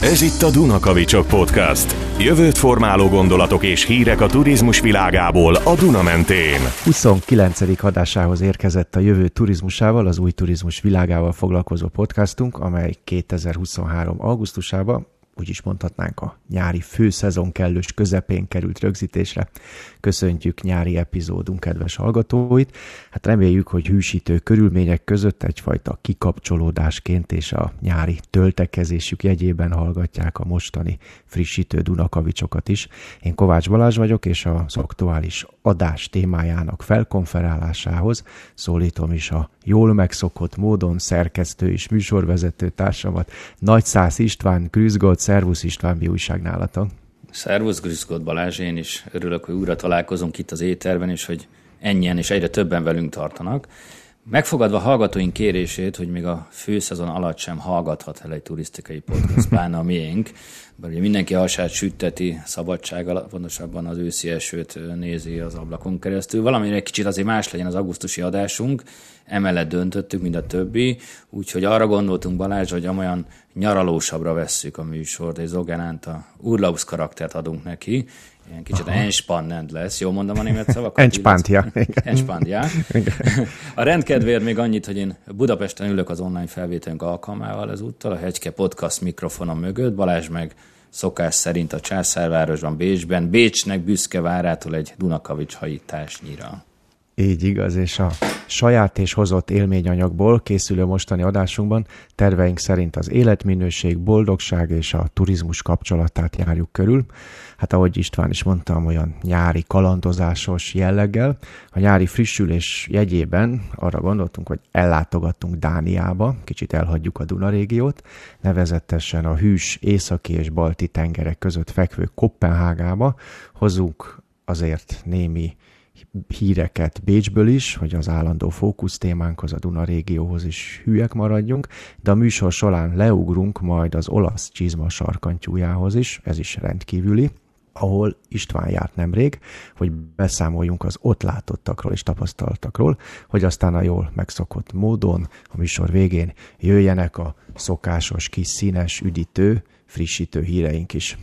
Ez itt a Dunakavicsok Podcast. Jövőt formáló gondolatok és hírek a turizmus világából a Duna mentén. 29. adásához érkezett a jövő turizmusával, az új turizmus világával foglalkozó podcastunk, amely 2023. augusztusában úgy is mondhatnánk a nyári főszezon kellős közepén került rögzítésre. Köszöntjük nyári epizódunk kedves hallgatóit. Hát reméljük, hogy hűsítő körülmények között egyfajta kikapcsolódásként és a nyári töltekezésük jegyében hallgatják a mostani frissítő Dunakavicsokat is. Én Kovács Balázs vagyok, és az aktuális adás témájának felkonferálásához szólítom is a jól megszokott módon szerkesztő és műsorvezető társamat, Nagy Szász István, Krűzgold, Szervusz István, mi újság nálatok? Szervusz, Grüszkod Balázs, én is örülök, hogy újra találkozunk itt az éterben, és hogy ennyien és egyre többen velünk tartanak. Megfogadva hallgatóink kérését, hogy még a főszezon alatt sem hallgathat el egy turisztikai podcast, pláne a miénk, mert ugye mindenki hasát sütteti szabadsággal, pontosabban az őszi esőt nézi az ablakon keresztül. Valamire egy kicsit azért más legyen az augusztusi adásunk, emellett döntöttük, mint a többi, úgyhogy arra gondoltunk Balázs, hogy amolyan nyaralósabbra vesszük a műsort, és Zogenánt a Urlaubs karaktert adunk neki, ilyen kicsit entspannend lesz, jól mondom a német szavakat? Entspannt, ja. Entspannt, ja. A rendkedvéért még annyit, hogy én Budapesten ülök az online felvételünk alkalmával ezúttal, a Hegyke Podcast mikrofonom mögött, Balázs meg szokás szerint a Császárvárosban, Bécsben, Bécsnek büszke várától egy Dunakavics hajításnyira. Így igaz, és a saját és hozott élményanyagból készülő mostani adásunkban terveink szerint az életminőség, boldogság és a turizmus kapcsolatát járjuk körül. Hát ahogy István is mondtam, olyan nyári kalandozásos jelleggel. A nyári frissülés jegyében arra gondoltunk, hogy ellátogattunk Dániába, kicsit elhagyjuk a Duna régiót, nevezetesen a hűs északi és balti tengerek között fekvő Kopenhágába, hozunk azért némi híreket Bécsből is, hogy az állandó fókusz témánkhoz, a Duna régióhoz is hülyek maradjunk, de a műsor során leugrunk majd az olasz csizma sarkantyújához is, ez is rendkívüli, ahol István járt nemrég, hogy beszámoljunk az ott látottakról és tapasztaltakról, hogy aztán a jól megszokott módon a műsor végén jöjjenek a szokásos kis színes, üdítő, frissítő híreink is.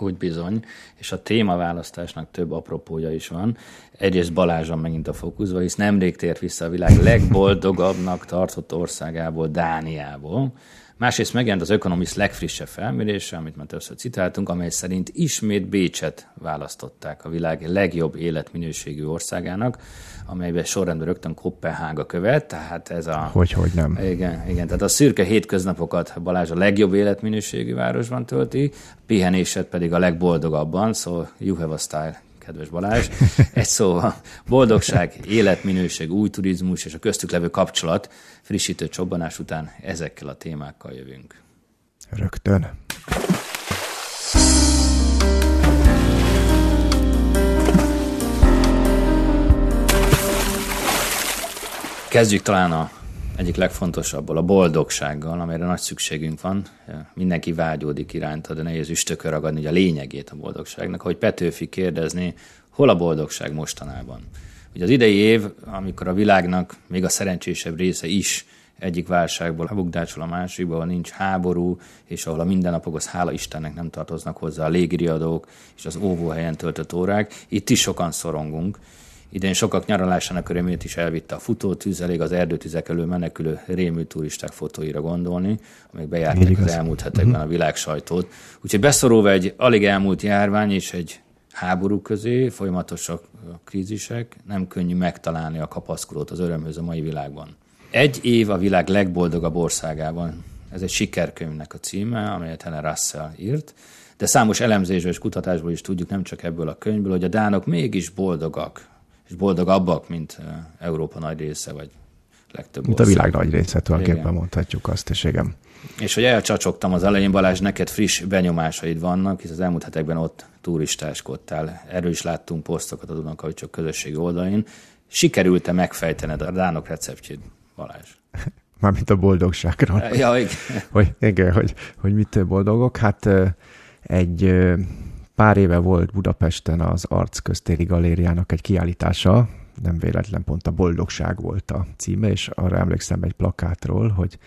Úgy bizony, és a témaválasztásnak több apropója is van. Egyrészt Balázsan megint a fókuszba, hisz nemrég tért vissza a világ legboldogabbnak tartott országából, Dániából. Másrészt megjelent az Economist legfrissebb felmérése, amit már többször citáltunk, amely szerint ismét Bécset választották a világ legjobb életminőségű országának, amelyben sorrendben rögtön Kopenhága követ, tehát ez a... Hogy, hogy nem. Igen, igen, tehát a szürke hétköznapokat Balázs a legjobb életminőségű városban tölti, pihenéset pedig a legboldogabban, szóval you have a style, kedves Balázs. Egy szóval boldogság, életminőség, új turizmus és a köztük levő kapcsolat frissítő csobbanás után ezekkel a témákkal jövünk. Rögtön. Kezdjük talán a egyik legfontosabbból, a boldogsággal, amire nagy szükségünk van. Mindenki vágyódik iránta, de nehéz üstökör ragadni a lényegét a boldogságnak. Hogy Petőfi kérdezni, hol a boldogság mostanában? Ugye az idei év, amikor a világnak még a szerencsésebb része is egyik válságból bukdácsol a másikba, ahol nincs háború, és ahol a mindennapokhoz hála Istennek nem tartoznak hozzá a légiriadók és az óvóhelyen töltött órák. Itt is sokan szorongunk, Idén sokak nyaralásának örömét is elvitte a futótűz, elég az erdőtüzek elől menekülő rémű turisták fotóira gondolni, amelyek bejárták az elmúlt hetekben uh-huh. a világ sajtót. Úgyhogy beszorulva egy alig elmúlt járvány és egy háború közé, folyamatosak a krízisek, nem könnyű megtalálni a kapaszkodót az örömhöz a mai világban. Egy év a világ legboldogabb országában. Ez egy sikerkönyvnek a címe, amelyet Helen Russell írt, de számos elemzésből és kutatásból is tudjuk, nem csak ebből a könyvből, hogy a dánok mégis boldogak és boldogabbak, mint Európa nagy része, vagy legtöbb Mint ország. a világ nagy része, tulajdonképpen mondhatjuk azt, és igen. És hogy elcsacsogtam az elején, Balázs, neked friss benyomásaid vannak, hisz az elmúlt hetekben ott turistáskodtál. Erről is láttunk posztokat a Dunakavicsok közösségi oldalin. Sikerült-e megfejtened a dánok receptjét, Balázs? Mármint a boldogságról. Ja, igen. Hogy, igen, hogy, hogy mit boldogok. Hát egy Pár éve volt Budapesten az Arc Köztéri Galériának egy kiállítása, nem véletlen pont a boldogság volt a címe, és arra emlékszem egy plakátról, hogy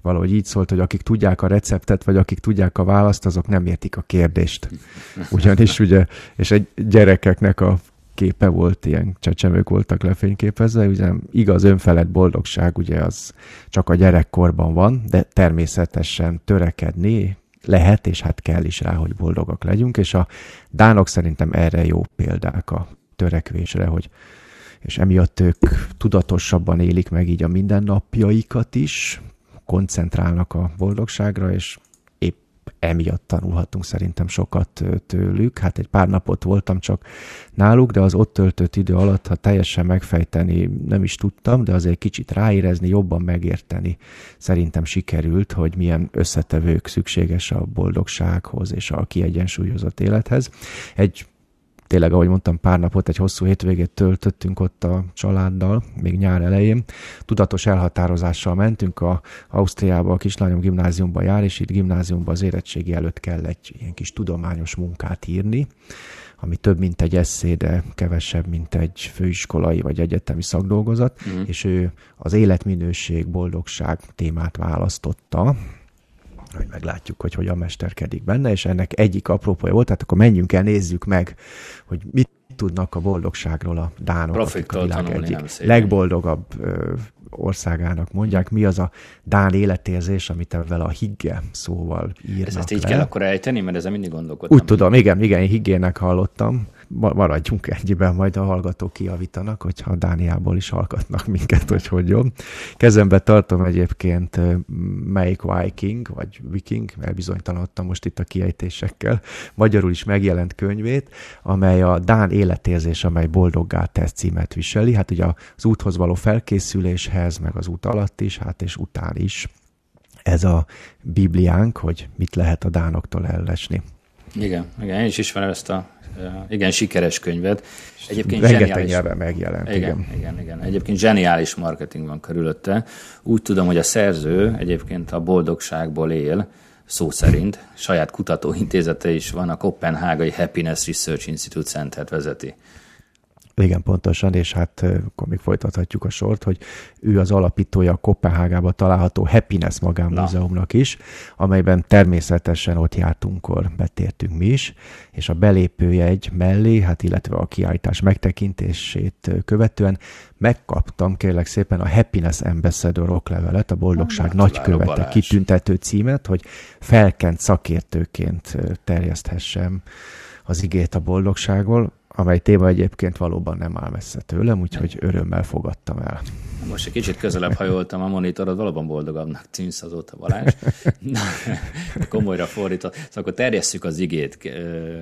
valahogy így szólt, hogy akik tudják a receptet, vagy akik tudják a választ, azok nem értik a kérdést. Ugyanis ugye, és egy gyerekeknek a képe volt, ilyen csecsemők voltak lefényképezve, ugye igaz önfelett boldogság ugye az csak a gyerekkorban van, de természetesen törekedni lehet, és hát kell is rá, hogy boldogak legyünk, és a dánok szerintem erre jó példák a törekvésre, hogy és emiatt ők tudatosabban élik meg így a mindennapjaikat is, koncentrálnak a boldogságra, és emiatt tanulhatunk szerintem sokat tőlük. Hát egy pár napot voltam csak náluk, de az ott töltött idő alatt, ha teljesen megfejteni nem is tudtam, de azért kicsit ráérezni, jobban megérteni szerintem sikerült, hogy milyen összetevők szükséges a boldogsághoz és a kiegyensúlyozott élethez. Egy tényleg, ahogy mondtam, pár napot, egy hosszú hétvégét töltöttünk ott a családdal, még nyár elején. Tudatos elhatározással mentünk a Ausztriába, a kislányom gimnáziumba jár, és itt gimnáziumba az érettségi előtt kell egy ilyen kis tudományos munkát írni ami több, mint egy eszé, de kevesebb, mint egy főiskolai vagy egyetemi szakdolgozat, mm. és ő az életminőség, boldogság témát választotta, hogy meglátjuk, hogy hogyan mesterkedik benne, és ennek egyik apropója volt, tehát akkor menjünk el, nézzük meg, hogy mit tudnak a boldogságról a dánok, akik a világ egyik legboldogabb ö, országának mondják, mi az a dán életérzés, amit ebben a higge szóval írnak Ezt így le. kell akkor ejteni, mert ezen mindig gondolkodtam. Úgy tudom, igen, igen, higgének hallottam maradjunk ennyiben, majd a hallgatók kiavítanak, hogyha Dániából is hallgatnak minket, hogy hogy jobb. Kezembe tartom egyébként Make Viking, vagy Viking, mert bizonytalanodtam most itt a kiejtésekkel, magyarul is megjelent könyvét, amely a Dán életérzés, amely boldoggá tesz címet viseli. Hát ugye az úthoz való felkészüléshez, meg az út alatt is, hát és után is ez a Bibliánk, hogy mit lehet a dánoktól ellesni. Igen, igen, én is ismerem ezt a igen, sikeres könyvet. Egyébként Rengeteg nyelven megjelent. Igen, igen, igen, igen. Egyébként zseniális marketing van körülötte. Úgy tudom, hogy a szerző egyébként a boldogságból él, szó szerint. Saját kutatóintézete is van, a Kopenhágai Happiness Research Institute Center vezeti. Igen, pontosan, és hát akkor még folytathatjuk a sort, hogy ő az alapítója a Kopenhágában található Happiness magánmúzeumnak is, amelyben természetesen ott jártunkkor betértünk mi is, és a belépőjegy mellé, hát illetve a kiállítás megtekintését követően megkaptam kérlek szépen a Happiness Ambassador oklevelet, a boldogság hát, nagykövete kitüntető címet, hogy felkent szakértőként terjeszthessem az igét a boldogságról, amely téma egyébként valóban nem áll messze tőlem, úgyhogy örömmel fogadtam el. Most egy kicsit közelebb hajoltam a monitorod, valóban boldogabbnak tűnsz azóta Balázs. Na, komolyra fordítva. Szóval akkor terjesszük az igét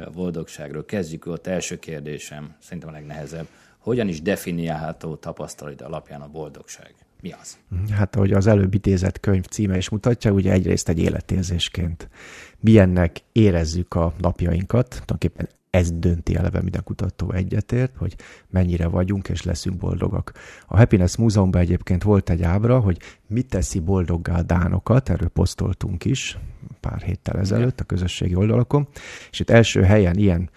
a boldogságról. Kezdjük ott első kérdésem, szerintem a legnehezebb. Hogyan is definiálható tapasztalat alapján a boldogság? Mi az? Hát, ahogy az előbb idézett könyv címe is mutatja, ugye egyrészt egy életérzésként milyennek érezzük a napjainkat, tulajdonképpen ez dönti eleve minden kutató egyetért, hogy mennyire vagyunk és leszünk boldogak. A Happiness Múzeumban egyébként volt egy ábra, hogy mit teszi boldoggá a dánokat, erről posztoltunk is pár héttel ezelőtt a közösségi oldalakon, és itt első helyen ilyen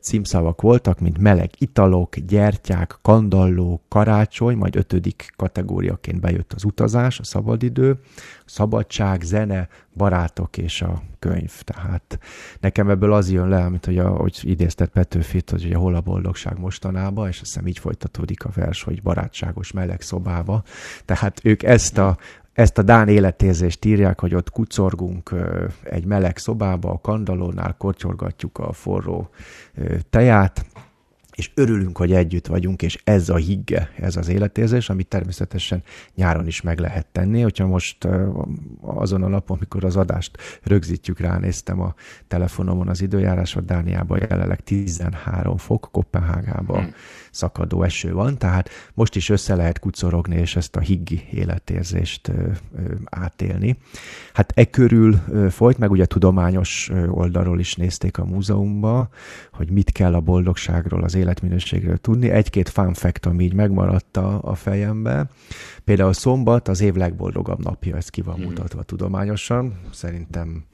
címszavak voltak, mint meleg italok, gyertyák, kandalló, karácsony, majd ötödik kategóriaként bejött az utazás, a szabadidő, szabadság, zene, barátok és a könyv. Tehát nekem ebből az jön le, amit hogy, ahogy idéztet Petőfit, hogy ugye hol a boldogság mostanában, és azt hiszem így folytatódik a vers, hogy barátságos meleg szobába. Tehát ők ezt a ezt a Dán életérzést írják, hogy ott kucorgunk egy meleg szobába, a kandalónál korcsolgatjuk a forró teját, és örülünk, hogy együtt vagyunk, és ez a higge, ez az életérzés, amit természetesen nyáron is meg lehet tenni. Hogyha most azon a napon, amikor az adást rögzítjük, ránéztem a telefonomon az időjárásra, Dániában jelenleg 13 fok, Kopenhágában hmm. szakadó eső van, tehát most is össze lehet kucorogni, és ezt a higgi életérzést átélni. Hát e körül folyt, meg ugye tudományos oldalról is nézték a múzeumba, hogy mit kell a boldogságról, az életminőségről tudni. Egy-két fun fact, ami így megmaradt a, a fejembe. Például szombat az év legboldogabb napja, ez ki van hmm. mutatva tudományosan. Szerintem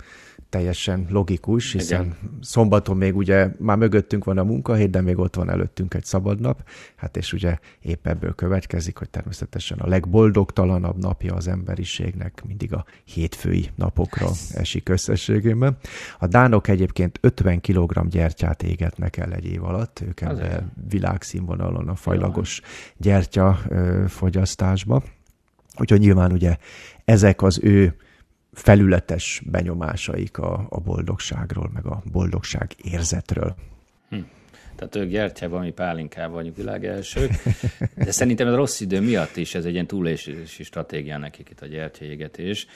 teljesen logikus, hiszen Igen. szombaton még ugye már mögöttünk van a munkahét, de még ott van előttünk egy szabad nap, hát és ugye épp ebből következik, hogy természetesen a legboldogtalanabb napja az emberiségnek mindig a hétfői napokra esik összességében. A dánok egyébként 50 kg gyertyát égetnek el egy év alatt, ők ebben világszínvonalon a fajlagos gyertya fogyasztásba. Úgyhogy nyilván ugye ezek az ő felületes benyomásaik a, a boldogságról, meg a boldogság érzetről. Hm. Tehát ők gyertyában, mi pálinkával vagyunk világ elsők, de szerintem ez a rossz idő miatt is ez egy ilyen túlélési stratégia nekik itt a gyertyaégetés.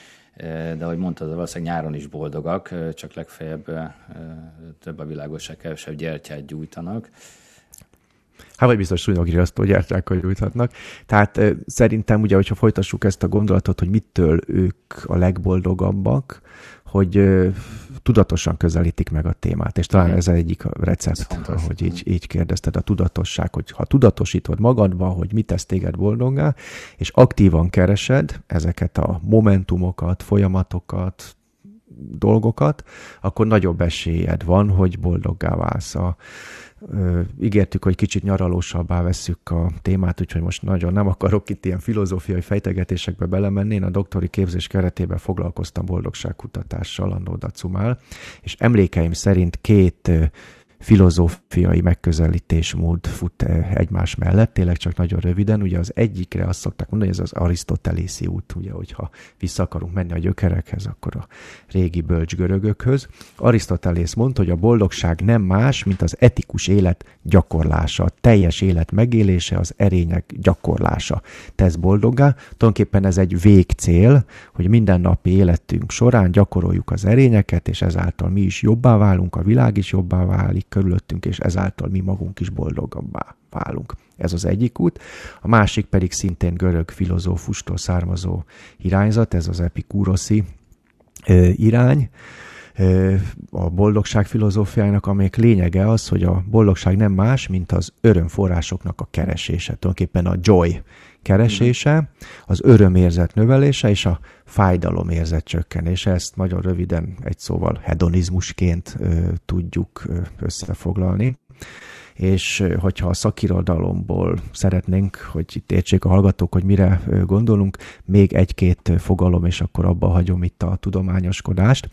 De ahogy mondtad, valószínűleg nyáron is boldogak, csak legfeljebb több a világosság, kevesebb gyertyát gyújtanak. Hát vagy biztos szúnyogriasztó gyertyákkal gyújthatnak. Tehát szerintem ugye, hogyha folytassuk ezt a gondolatot, hogy mitől ők a legboldogabbak, hogy tudatosan közelítik meg a témát, és talán ez egyik recept, hogy így, így kérdezted, a tudatosság, hogy ha tudatosítod magadban, hogy mit tesz téged boldoggá, és aktívan keresed ezeket a momentumokat, folyamatokat, dolgokat, akkor nagyobb esélyed van, hogy boldoggá válsz. A, ígértük, hogy kicsit nyaralósabbá vesszük a témát, úgyhogy most nagyon nem akarok itt ilyen filozófiai fejtegetésekbe belemenni. Én a doktori képzés keretében foglalkoztam boldogságkutatással, Andó Dacumál, és emlékeim szerint két filozófiai megközelítésmód fut eh, egymás mellett, tényleg csak nagyon röviden. Ugye az egyikre azt szokták mondani, hogy ez az arisztotelészi út, ugye, hogyha vissza akarunk menni a gyökerekhez, akkor a régi bölcs görögökhöz. Arisztotelész mondta, hogy a boldogság nem más, mint az etikus élet gyakorlása, a teljes élet megélése, az erények gyakorlása tesz boldoggá. Tulajdonképpen ez egy végcél, hogy mindennapi életünk során gyakoroljuk az erényeket, és ezáltal mi is jobbá válunk, a világ is jobbá válik, körülöttünk, és ezáltal mi magunk is boldogabbá válunk. Ez az egyik út. A másik pedig szintén görög filozófustól származó irányzat, ez az epikúroszi irány, a boldogság filozófiájának, amelyek lényege az, hogy a boldogság nem más, mint az örömforrásoknak a keresése. Tulajdonképpen a joy keresése, az örömérzet növelése és a fájdalomérzet csökkenése. Ezt nagyon röviden egy szóval hedonizmusként ö, tudjuk ö, összefoglalni és hogyha a szakirodalomból szeretnénk, hogy itt értsék a hallgatók, hogy mire gondolunk, még egy-két fogalom, és akkor abba hagyom itt a tudományoskodást.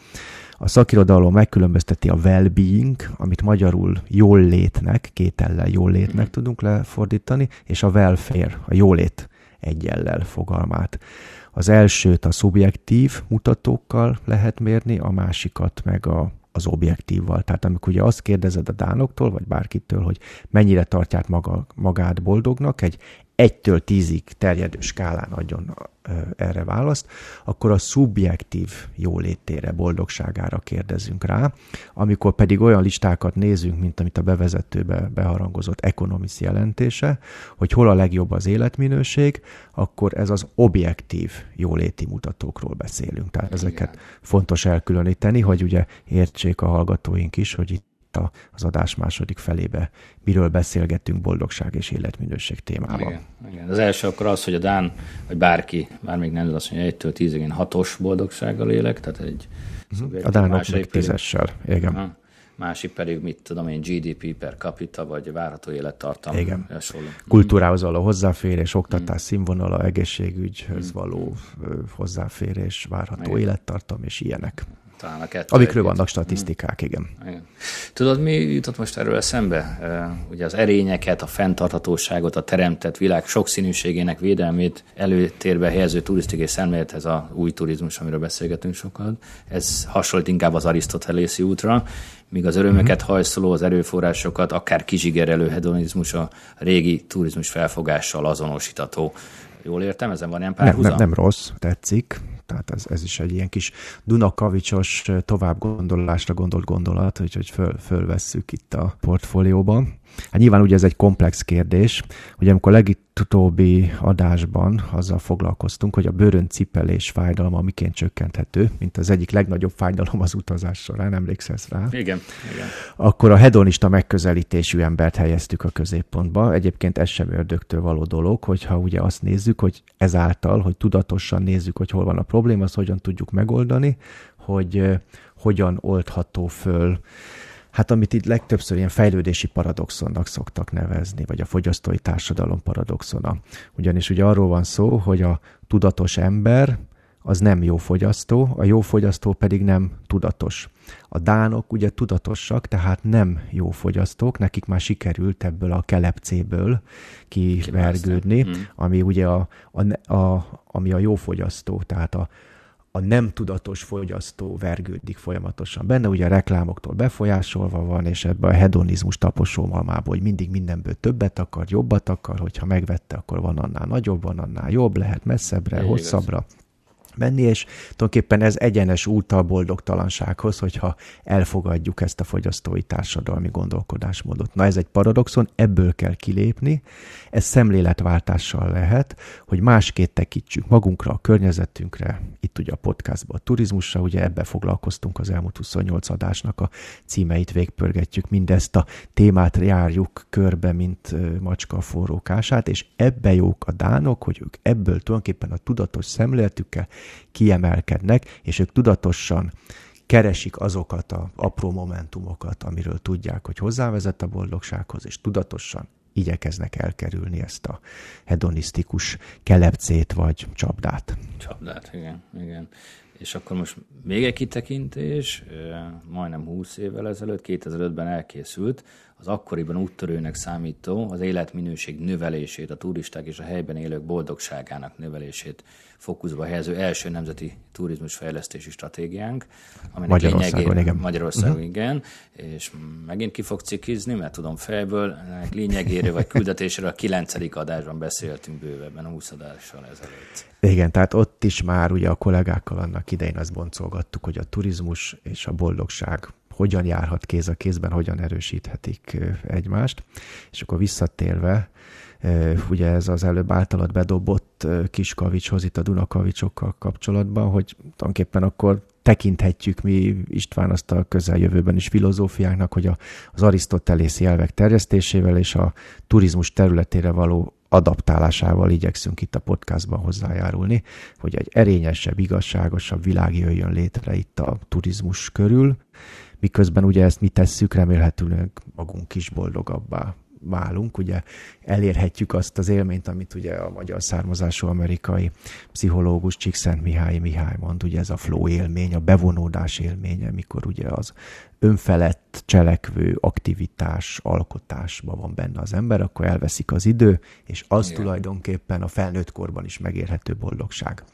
A szakirodalom megkülönbözteti a well-being, amit magyarul jól létnek, két ellen jól létnek mm. tudunk lefordítani, és a welfare, a jólét egyellel fogalmát. Az elsőt a szubjektív mutatókkal lehet mérni, a másikat meg a az objektívval. Tehát amikor ugye azt kérdezed a dánoktól, vagy bárkitől, hogy mennyire tartják maga, magát boldognak, egy egytől tízig terjedő skálán adjon erre választ, akkor a szubjektív jólétére, boldogságára kérdezünk rá. Amikor pedig olyan listákat nézünk, mint amit a bevezetőbe beharangozott Economist jelentése, hogy hol a legjobb az életminőség, akkor ez az objektív jóléti mutatókról beszélünk. Tehát ezeket fontos elkülöníteni, hogy ugye értsék a hallgatóink is, hogy itt a, az adás második felébe miről beszélgettünk boldogság és életminőség témában. Igen, igen. Az első akkor az, hogy a Dán, vagy bárki, bár még nem azt mondja, egytől tízig én hatos boldogsággal élek, tehát egy uh-huh. A Dánok meg tízessel, igen. Uh-huh. Másik pedig, mit tudom én, GDP per capita, vagy várható élettartam. Igen. Hasonló. Kultúrához való hozzáférés, oktatás mm. színvonala, egészségügyhöz mm. való hozzáférés, várható igen. élettartam, és ilyenek. Talán a kettő Amikről vannak statisztikák, igen. igen. Tudod, mi jutott most erről eszembe? Ugye az erényeket, a fenntarthatóságot, a teremtett világ sokszínűségének védelmét előtérbe helyező turisztikai szemlélethez a új turizmus, amiről beszélgetünk sokat. Ez hasonlít inkább az arisztotelészi útra, míg az örömöket mm-hmm. hajszoló, az erőforrásokat, akár kizsigerelő hedonizmus a régi turizmus felfogással azonosítható. Jól értem, ezen van ilyen párhuzam? Nem, nem, nem rossz, tetszik Tehát ez, ez is egy ilyen kis Dunakavicsos tovább gondolásra gondolt gondolat, úgyhogy föl, fölvesszük itt a portfólióban. Hát nyilván ugye ez egy komplex kérdés. Ugye amikor legutóbbi adásban azzal foglalkoztunk, hogy a bőrön cipelés fájdalma miként csökkenthető, mint az egyik legnagyobb fájdalom az utazás során, emlékszel rá? Igen, igen. Akkor a hedonista megközelítésű embert helyeztük a középpontba. Egyébként ez sem ördögtől való dolog, hogyha ugye azt nézzük, hogy ezáltal, hogy tudatosan nézzük, hogy hol van a probléma, azt hogyan tudjuk megoldani, hogy uh, hogyan oldható föl hát amit itt legtöbbször ilyen fejlődési paradoxonnak szoktak nevezni, vagy a fogyasztói társadalom paradoxona. Ugyanis ugye arról van szó, hogy a tudatos ember az nem jó fogyasztó, a jó fogyasztó pedig nem tudatos. A dánok ugye tudatosak, tehát nem jó fogyasztók, nekik már sikerült ebből a kelepcéből kivergődni, ami ugye a, a, a, ami a jó fogyasztó, tehát a, a nem tudatos fogyasztó vergődik folyamatosan benne, ugye a reklámoktól befolyásolva van, és ebben a hedonizmus taposómalmából, hogy mindig mindenből többet akar, jobbat akar, hogyha megvette, akkor van annál nagyobb, van annál jobb, lehet messzebbre, hosszabbra. Igaz menni, és tulajdonképpen ez egyenes út a boldogtalansághoz, hogyha elfogadjuk ezt a fogyasztói társadalmi gondolkodásmódot. Na ez egy paradoxon, ebből kell kilépni, ez szemléletváltással lehet, hogy másképp tekintsük magunkra, a környezetünkre, itt ugye a podcastban a turizmusra, ugye ebbe foglalkoztunk az elmúlt 28 adásnak a címeit végpörgetjük, mindezt a témát járjuk körbe, mint macska a és ebbe jók a dánok, hogy ők ebből tulajdonképpen a tudatos szemléletükkel kiemelkednek, és ők tudatosan keresik azokat a apró momentumokat, amiről tudják, hogy hozzávezet a boldogsághoz, és tudatosan igyekeznek elkerülni ezt a hedonisztikus kelepcét vagy csapdát. Csapdát, igen, igen. És akkor most még egy kitekintés, majdnem 20 évvel ezelőtt, 2005-ben elkészült, az akkoriban úttörőnek számító az életminőség növelését, a turisták és a helyben élők boldogságának növelését fókuszba helyező első nemzeti turizmusfejlesztési stratégiánk, aminek Magyarországon, igen. Magyarországon, uh-huh. igen, és megint ki fog cikizni, mert tudom fejből, lényegéről vagy küldetésről a kilencedik adásban beszéltünk bővebben, a 20 adással ezelőtt. Igen, tehát ott is már ugye a kollégákkal annak idején azt boncolgattuk, hogy a turizmus és a boldogság hogyan járhat kéz a kézben, hogyan erősíthetik egymást. És akkor visszatérve, ugye ez az előbb általad bedobott kis kavicshoz itt a Dunakavicsokkal kapcsolatban, hogy tulajdonképpen akkor tekinthetjük mi István azt a közeljövőben is filozófiáknak, hogy a, az arisztotelészi elvek terjesztésével és a turizmus területére való adaptálásával igyekszünk itt a podcastban hozzájárulni, hogy egy erényesebb, igazságosabb világ jöjjön létre itt a turizmus körül, miközben ugye ezt mi tesszük, remélhetőleg magunk is boldogabbá válunk, ugye elérhetjük azt az élményt, amit ugye a magyar származású amerikai pszichológus Csíkszent Mihály Mihály mond, ugye ez a flow élmény, a bevonódás élménye, mikor ugye az önfelett cselekvő aktivitás, alkotásban van benne az ember, akkor elveszik az idő, és az Igen. tulajdonképpen a felnőtt korban is megérhető boldogság.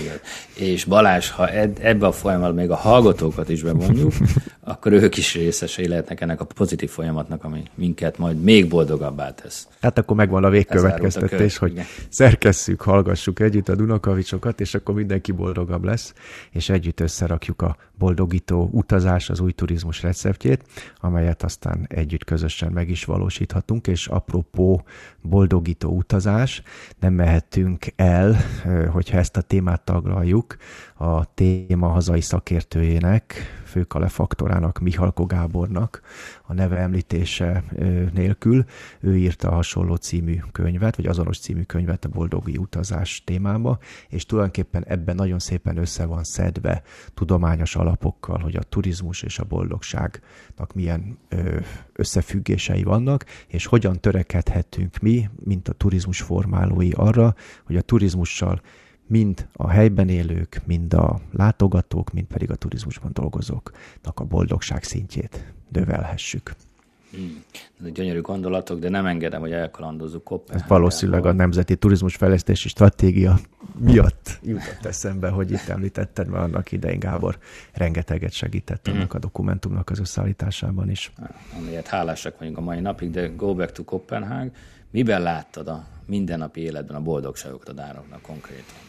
Igen. És Balázs, ha ebbe a folyamatban még a hallgatókat is bevonjuk, akkor ők is részesei lehetnek ennek a pozitív folyamatnak, ami minket majd még boldogabbá tesz. Hát akkor megvan a végkövetkeztetés, hogy Igen. szerkesszük, hallgassuk együtt a Dunakavicsokat, és akkor mindenki boldogabb lesz, és együtt összerakjuk a boldogító utazás, az új turizmus receptjét, amelyet aztán együtt közösen meg is valósíthatunk, és apropó boldogító utazás, nem mehetünk el, hogyha ezt a témát taglaljuk, a téma hazai szakértőjének, főkalefaktorának, Mihalko Gábornak a neve említése nélkül. Ő írta a hasonló című könyvet, vagy azonos című könyvet a boldogi utazás témába, és tulajdonképpen ebben nagyon szépen össze van szedve tudományos alapokkal, hogy a turizmus és a boldogságnak milyen összefüggései vannak, és hogyan törekedhetünk mi, mint a turizmus formálói arra, hogy a turizmussal mind a helyben élők, mind a látogatók, mind pedig a turizmusban dolgozóknak a boldogság szintjét növelhessük. Hmm. Gyönyörű gondolatok, de nem engedem, hogy elkalandozzuk Kopenhágába. Ez valószínűleg a Nemzeti Turizmusfejlesztési Stratégia miatt jutott eszembe, hogy itt említetted, mert annak idején Gábor rengeteget segített annak a dokumentumnak az összeállításában is. Amiért hálásak vagyunk a mai napig, de go back to Kopenhág. Miben láttad a mindennapi életben a boldogságokat a dánoknak konkrétan?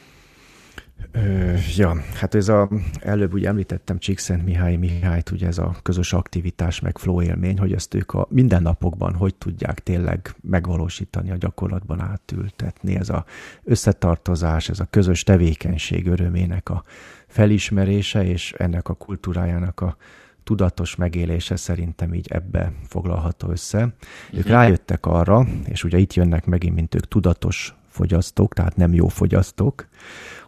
Ö, ja, hát ez a, előbb ugye említettem Csíkszent Mihály Mihályt, ugye ez a közös aktivitás, meg flow élmény, hogy ezt ők a mindennapokban hogy tudják tényleg megvalósítani, a gyakorlatban átültetni. Ez a összetartozás, ez a közös tevékenység örömének a felismerése, és ennek a kultúrájának a tudatos megélése szerintem így ebbe foglalható össze. Ők mhm. rájöttek arra, és ugye itt jönnek megint, mint ők tudatos fogyasztók, tehát nem jó fogyasztók,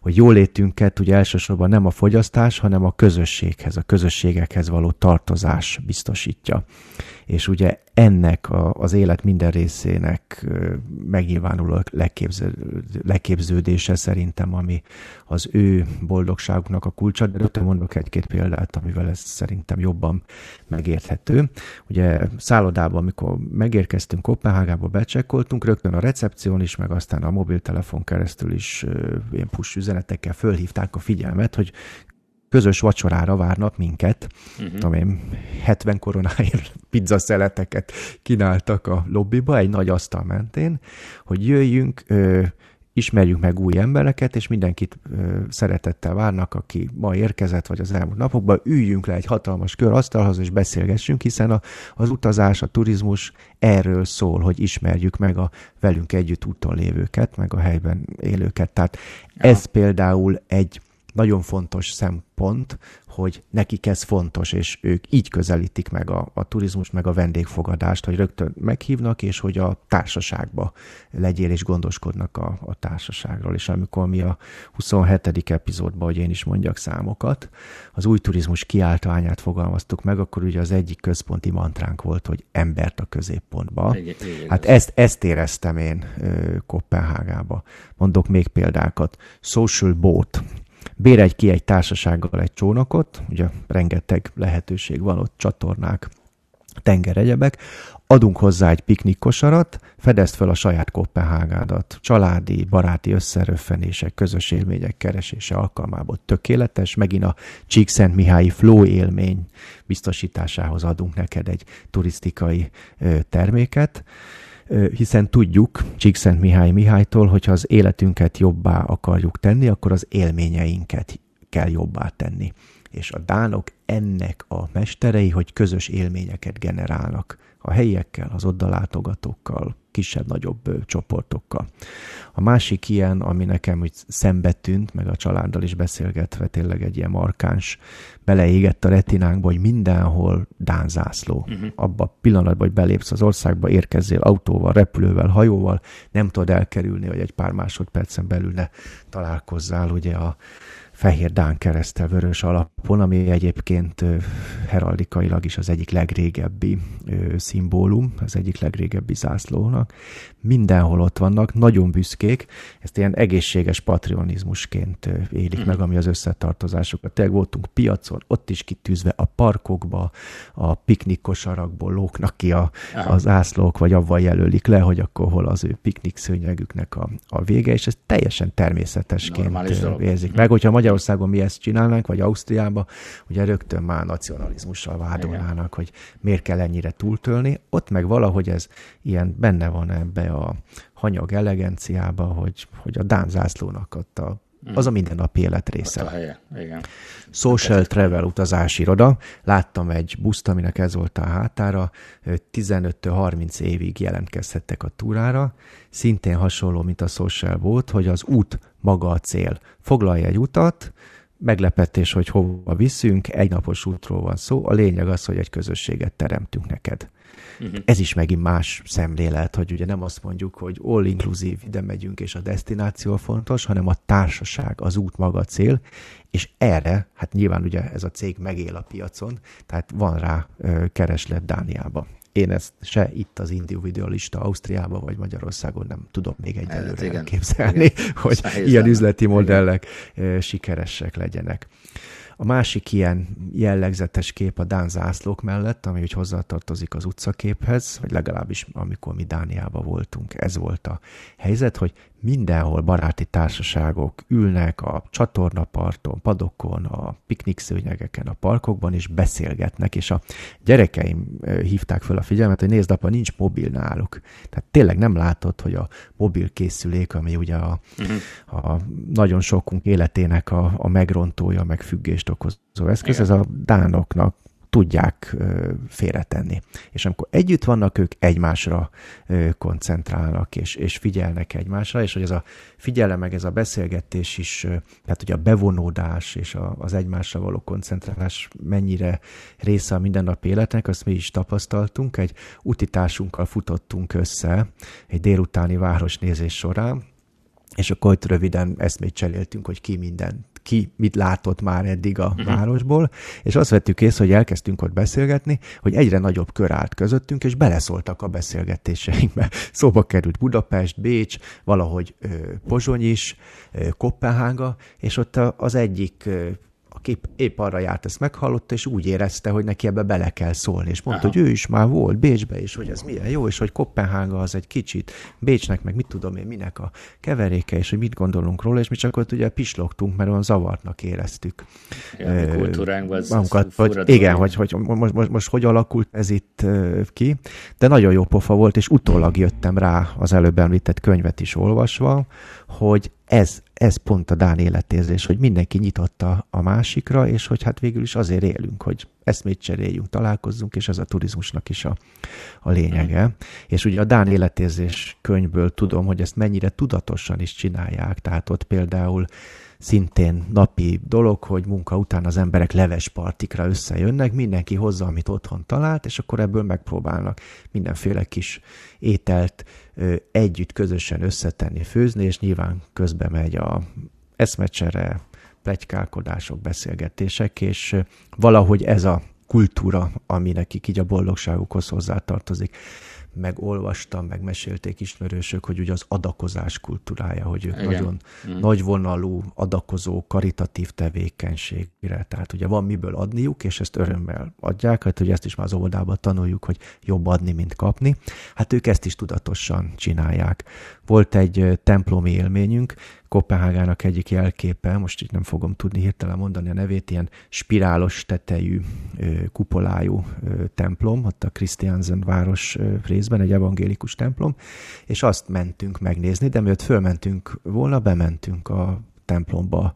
hogy jólétünket ugye elsősorban nem a fogyasztás, hanem a közösséghez, a közösségekhez való tartozás biztosítja. És ugye ennek a, az élet minden részének megnyilvánuló leképződése szerintem, ami az ő boldogságuknak a kulcsa, de rögtön mondok egy-két példát, amivel ez szerintem jobban megérthető. Ugye szállodában, amikor megérkeztünk Kopenhágába, becsekkoltunk, rögtön a recepción is, meg aztán a mobiltelefon keresztül is ilyen push üzenetekkel fölhívták a figyelmet, hogy közös vacsorára várnak minket, uh-huh. amely 70 koronáért pizzaszeleteket kínáltak a lobbiba, egy nagy asztal mentén, hogy jöjjünk, ö, ismerjük meg új embereket, és mindenkit ö, szeretettel várnak, aki ma érkezett, vagy az elmúlt napokban, üljünk le egy hatalmas kör asztalhoz, és beszélgessünk, hiszen a, az utazás, a turizmus erről szól, hogy ismerjük meg a velünk együtt úton lévőket, meg a helyben élőket. Tehát ja. ez például egy nagyon fontos szempont, hogy nekik ez fontos, és ők így közelítik meg a, a turizmus, meg a vendégfogadást, hogy rögtön meghívnak, és hogy a társaságba legyél, és gondoskodnak a, a társaságról. És amikor mi a 27. epizódban, hogy én is mondjak számokat, az új turizmus kiáltványát fogalmaztuk meg, akkor ugye az egyik központi mantránk volt, hogy embert a középpontba. Igen, igen, hát ezt, ezt éreztem én Kopenhágába. Mondok még példákat. Social boat bérelj ki egy társasággal egy csónakot, ugye rengeteg lehetőség van ott, csatornák, tengeregyebek, adunk hozzá egy piknikkosarat, fedezd fel a saját Kopenhágádat. Családi, baráti összeröffenések, közös élmények keresése alkalmából tökéletes. Megint a Csíkszent Mihályi flow élmény biztosításához adunk neked egy turisztikai terméket hiszen tudjuk Csíkszent Mihály Mihálytól, hogyha az életünket jobbá akarjuk tenni, akkor az élményeinket kell jobbá tenni. És a dánok ennek a mesterei, hogy közös élményeket generálnak a helyiekkel, az látogatókkal, kisebb-nagyobb csoportokkal. A másik ilyen, ami nekem úgy szembe tűnt, meg a családdal is beszélgetve tényleg egy ilyen markáns, beleégett a retinánkba, hogy mindenhol Dán zászló. Uh-huh. Abba a pillanatban, hogy belépsz az országba, érkezzél autóval, repülővel, hajóval, nem tudod elkerülni, hogy egy pár másodpercen belül ne találkozzál ugye a fehér Dán keresztel vörös alapon, ami egyébként heraldikailag is az egyik legrégebbi szimbólum, az egyik legrégebbi zászlónak. Mindenhol ott vannak, nagyon büszkék, ezt ilyen egészséges patronizmusként élik meg, ami az összetartozásokat. Tényleg voltunk piacon, ott is kitűzve a parkokba, a piknik kosarakból lóknak ki a, az zászlók, vagy avval jelölik le, hogy akkor hol az ő piknik szőnyegüknek a, a vége, és ez teljesen természetesként érzik meg. Hogyha magyar Magyarországon mi ezt csinálnánk, vagy Ausztriában, ugye rögtön már nacionalizmussal vádolnának, hogy miért kell ennyire túltölni. Ott meg valahogy ez ilyen benne van ebbe a hanyag elegenciába, hogy, hogy a Dán zászlónak ott a Mm. Az a mindennapi élet része. a helye, igen. Social Travel utazási iroda. Láttam egy buszt, aminek ez volt a hátára. 15-30 évig jelentkezhettek a túrára. Szintén hasonló, mint a Social volt, hogy az út maga a cél. Foglalj egy utat, meglepetés, hogy hova viszünk, egy napos útról van szó. A lényeg az, hogy egy közösséget teremtünk neked. Uh-huh. Ez is megint más szemlélet, hogy ugye nem azt mondjuk, hogy all inclusive ide megyünk, és a destináció fontos, hanem a társaság, az út maga cél, és erre, hát nyilván ugye ez a cég megél a piacon, tehát van rá kereslet Dániába. Én ezt se itt az individualista Ausztriában vagy Magyarországon nem tudom még egyelőre hát, képzelni, hogy ilyen üzleti modellek igen. sikeresek legyenek. A másik ilyen jellegzetes kép a Dán zászlók mellett, ami úgy hozzátartozik az utcaképhez, vagy legalábbis amikor mi Dániában voltunk, ez volt a helyzet, hogy mindenhol baráti társaságok ülnek a csatornaparton, padokon, a piknikszőnyegeken, a parkokban, és beszélgetnek, és a gyerekeim hívták föl a figyelmet, hogy nézd, apa, nincs mobil náluk. Tehát tényleg nem látod, hogy a mobil készülék, ami ugye a, uh-huh. a nagyon sokunk életének a, a megrontója, meg függést okozó eszköz, Igen. ez a dánoknak tudják félretenni. És amikor együtt vannak, ők egymásra koncentrálnak, és, és figyelnek egymásra, és hogy ez a figyelem, meg ez a beszélgetés is, tehát hogy a bevonódás és a, az egymásra való koncentrálás mennyire része a mindennapi életnek, azt mi is tapasztaltunk. Egy utitársunkkal futottunk össze egy délutáni városnézés során, és akkor ott röviden eszmét cseréltünk, hogy ki minden ki mit látott már eddig a uh-huh. városból, és azt vettük észre, hogy elkezdtünk ott beszélgetni, hogy egyre nagyobb kör állt közöttünk, és beleszóltak a beszélgetéseinkbe. Szóba került Budapest, Bécs, valahogy ö, Pozsony is, ö, Kopenhága, és ott az egyik aki épp arra járt, ezt meghallotta, és úgy érezte, hogy neki ebbe bele kell szólni. És mondta, Aha. hogy ő is már volt Bécsbe, és hogy ez milyen jó, és hogy Kopenhága az egy kicsit Bécsnek, meg mit tudom én, minek a keveréke, és hogy mit gondolunk róla, és mi csak ott ugye pislogtunk, mert olyan zavartnak éreztük. Ja, a kultúránkban ez, magunkat, hogy, Igen, hogy, hogy most, most, most hogy alakult ez itt ki, de nagyon jó pofa volt, és utólag jöttem rá az előbb említett könyvet is olvasva, hogy ez, ez pont a Dán életérzés, hogy mindenki nyitotta a másikra, és hogy hát végül is azért élünk, hogy eszmét cseréljünk, találkozzunk, és ez a turizmusnak is a, a lényege. Mm. És ugye a Dán életérzés könyvből tudom, hogy ezt mennyire tudatosan is csinálják, tehát ott például szintén napi dolog, hogy munka után az emberek levespartikra összejönnek, mindenki hozza, amit otthon talált, és akkor ebből megpróbálnak mindenféle kis ételt együtt közösen összetenni, főzni, és nyilván közbe megy a eszmecsere, plegykálkodások, beszélgetések, és valahogy ez a kultúra, ami nekik így a boldogságukhoz hozzátartozik megolvastam, megmesélték ismerősök, hogy ugye az adakozás kultúrája, hogy ők Igen. nagyon mm. nagyvonalú adakozó, karitatív tevékenységre, tehát ugye van miből adniuk, és ezt örömmel adják, hát ugye ezt is már az óvodában tanuljuk, hogy jobb adni, mint kapni. Hát ők ezt is tudatosan csinálják. Volt egy templomi élményünk, Kopenhágának egyik jelképe, most így nem fogom tudni hirtelen mondani a nevét, ilyen spirálos tetejű, kupolájú templom, ott a Christiansen város részben, egy evangélikus templom, és azt mentünk megnézni, de mielőtt fölmentünk volna, bementünk a templomba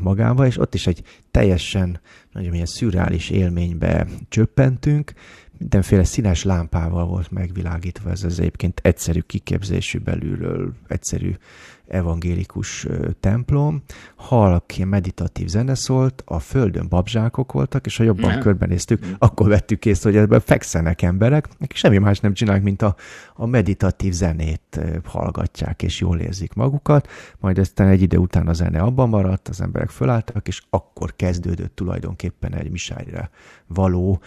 magába, és ott is egy teljesen nagyon ilyen szürreális élménybe csöppentünk, mindenféle színes lámpával volt megvilágítva ez az egyébként egyszerű kiképzésű belülről, egyszerű evangélikus templom, halk, ilyen meditatív zene szólt, a földön babzsákok voltak, és ha jobban körbenéztük, akkor vettük észre, hogy ebben fekszenek emberek, akik semmi más nem csinálnak, mint a, a meditatív zenét hallgatják, és jól érzik magukat, majd aztán egy idő után a zene abban maradt, az emberek fölálltak, és akkor kezdődött tulajdonképpen egy misájra való,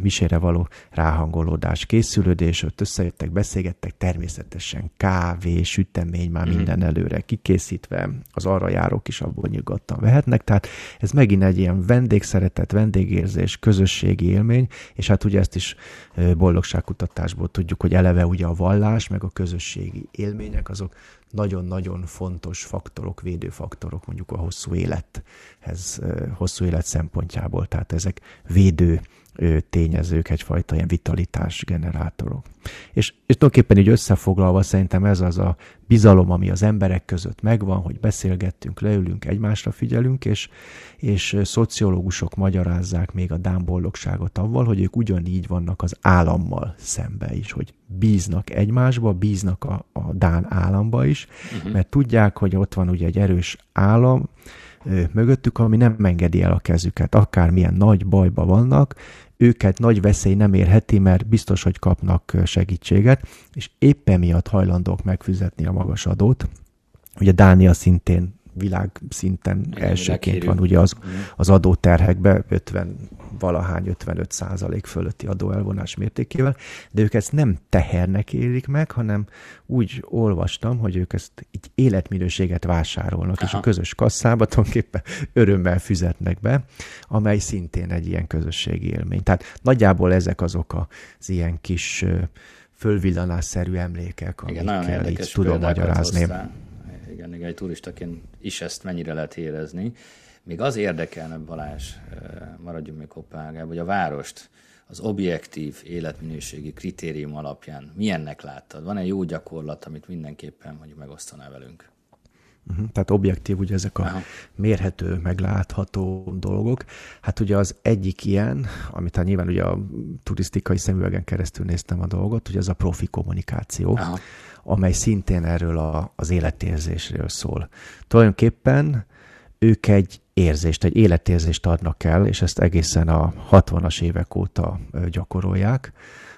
misére való ráhangolódás, készülődés, ott összejöttek, beszélgettek, természetesen kávé, sütemény, már mhm. minden előre kikészítve, az arra járók is abból nyugodtan vehetnek, tehát ez megint egy ilyen vendégszeretet, vendégérzés, közösségi élmény, és hát ugye ezt is boldogságkutatásból tudjuk, hogy eleve ugye a vallás, meg a közösségi élmények, azok nagyon-nagyon fontos faktorok, védőfaktorok mondjuk a hosszú élethez, hosszú élet szempontjából, tehát ezek védő tényezők, egyfajta ilyen vitalitás generátorok. És, és tulajdonképpen így összefoglalva szerintem ez az a bizalom, ami az emberek között megvan, hogy beszélgettünk, leülünk, egymásra figyelünk, és, és szociológusok magyarázzák még a Dán boldogságot avval, hogy ők ugyanígy vannak az állammal szembe is, hogy bíznak egymásba, bíznak a, a Dán államba is, uh-huh. mert tudják, hogy ott van ugye egy erős állam, mögöttük, ami nem engedi el a kezüket, akármilyen nagy bajba vannak, őket nagy veszély nem érheti, mert biztos, hogy kapnak segítséget, és éppen miatt hajlandók megfizetni a magas adót. Ugye Dánia szintén világszinten Igen, elsőként van ugye az, az adóterhekbe 50 valahány 55 százalék fölötti adóelvonás mértékével, de ők ezt nem tehernek érik meg, hanem úgy olvastam, hogy ők ezt így életminőséget vásárolnak, Aha. és a közös kasszába tulajdonképpen örömmel fizetnek be, amely szintén egy ilyen közösségi élmény. Tehát nagyjából ezek azok az ilyen kis fölvillanásszerű emlékek, igen, amikkel így tudom magyarázni. Hoztál. Igen, egy turistaként is ezt mennyire lehet érezni. Még az érdekelne, Balázs, maradjunk még Kopenhágában, hogy a várost az objektív életminőségi kritérium alapján milyennek láttad? Van-e jó gyakorlat, amit mindenképpen mondjuk megosztaná velünk? Uh-huh. Tehát objektív ugye ezek a Aha. mérhető, meglátható dolgok. Hát ugye az egyik ilyen, amit hát nyilván ugye a turisztikai szemüvegen keresztül néztem a dolgot, ugye az a profi kommunikáció, Aha. amely szintén erről a, az életérzésről szól. Tulajdonképpen ők egy érzést, egy életérzést adnak el, és ezt egészen a 60-as évek óta gyakorolják.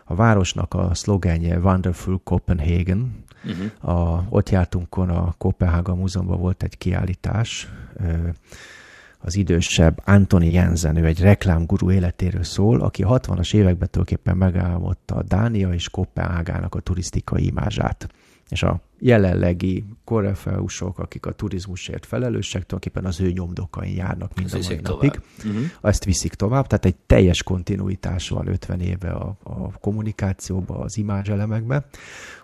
A városnak a szlogenje Wonderful Copenhagen. Uh-huh. A, ott jártunk, a Kopenhága Múzeumban volt egy kiállítás, az idősebb Antoni Jensen, ő egy reklámgurú életéről szól, aki 60-as években tulajdonképpen megálmodta Dánia és Kopenhágának a turisztikai imázsát. És a jelenlegi korrefeusok, akik a turizmusért felelősek, tulajdonképpen az ő nyomdokain járnak mind a mai napig. Uh-huh. Ezt viszik tovább, tehát egy teljes kontinuitás van 50 éve a, a kommunikációban, az imázselemekben.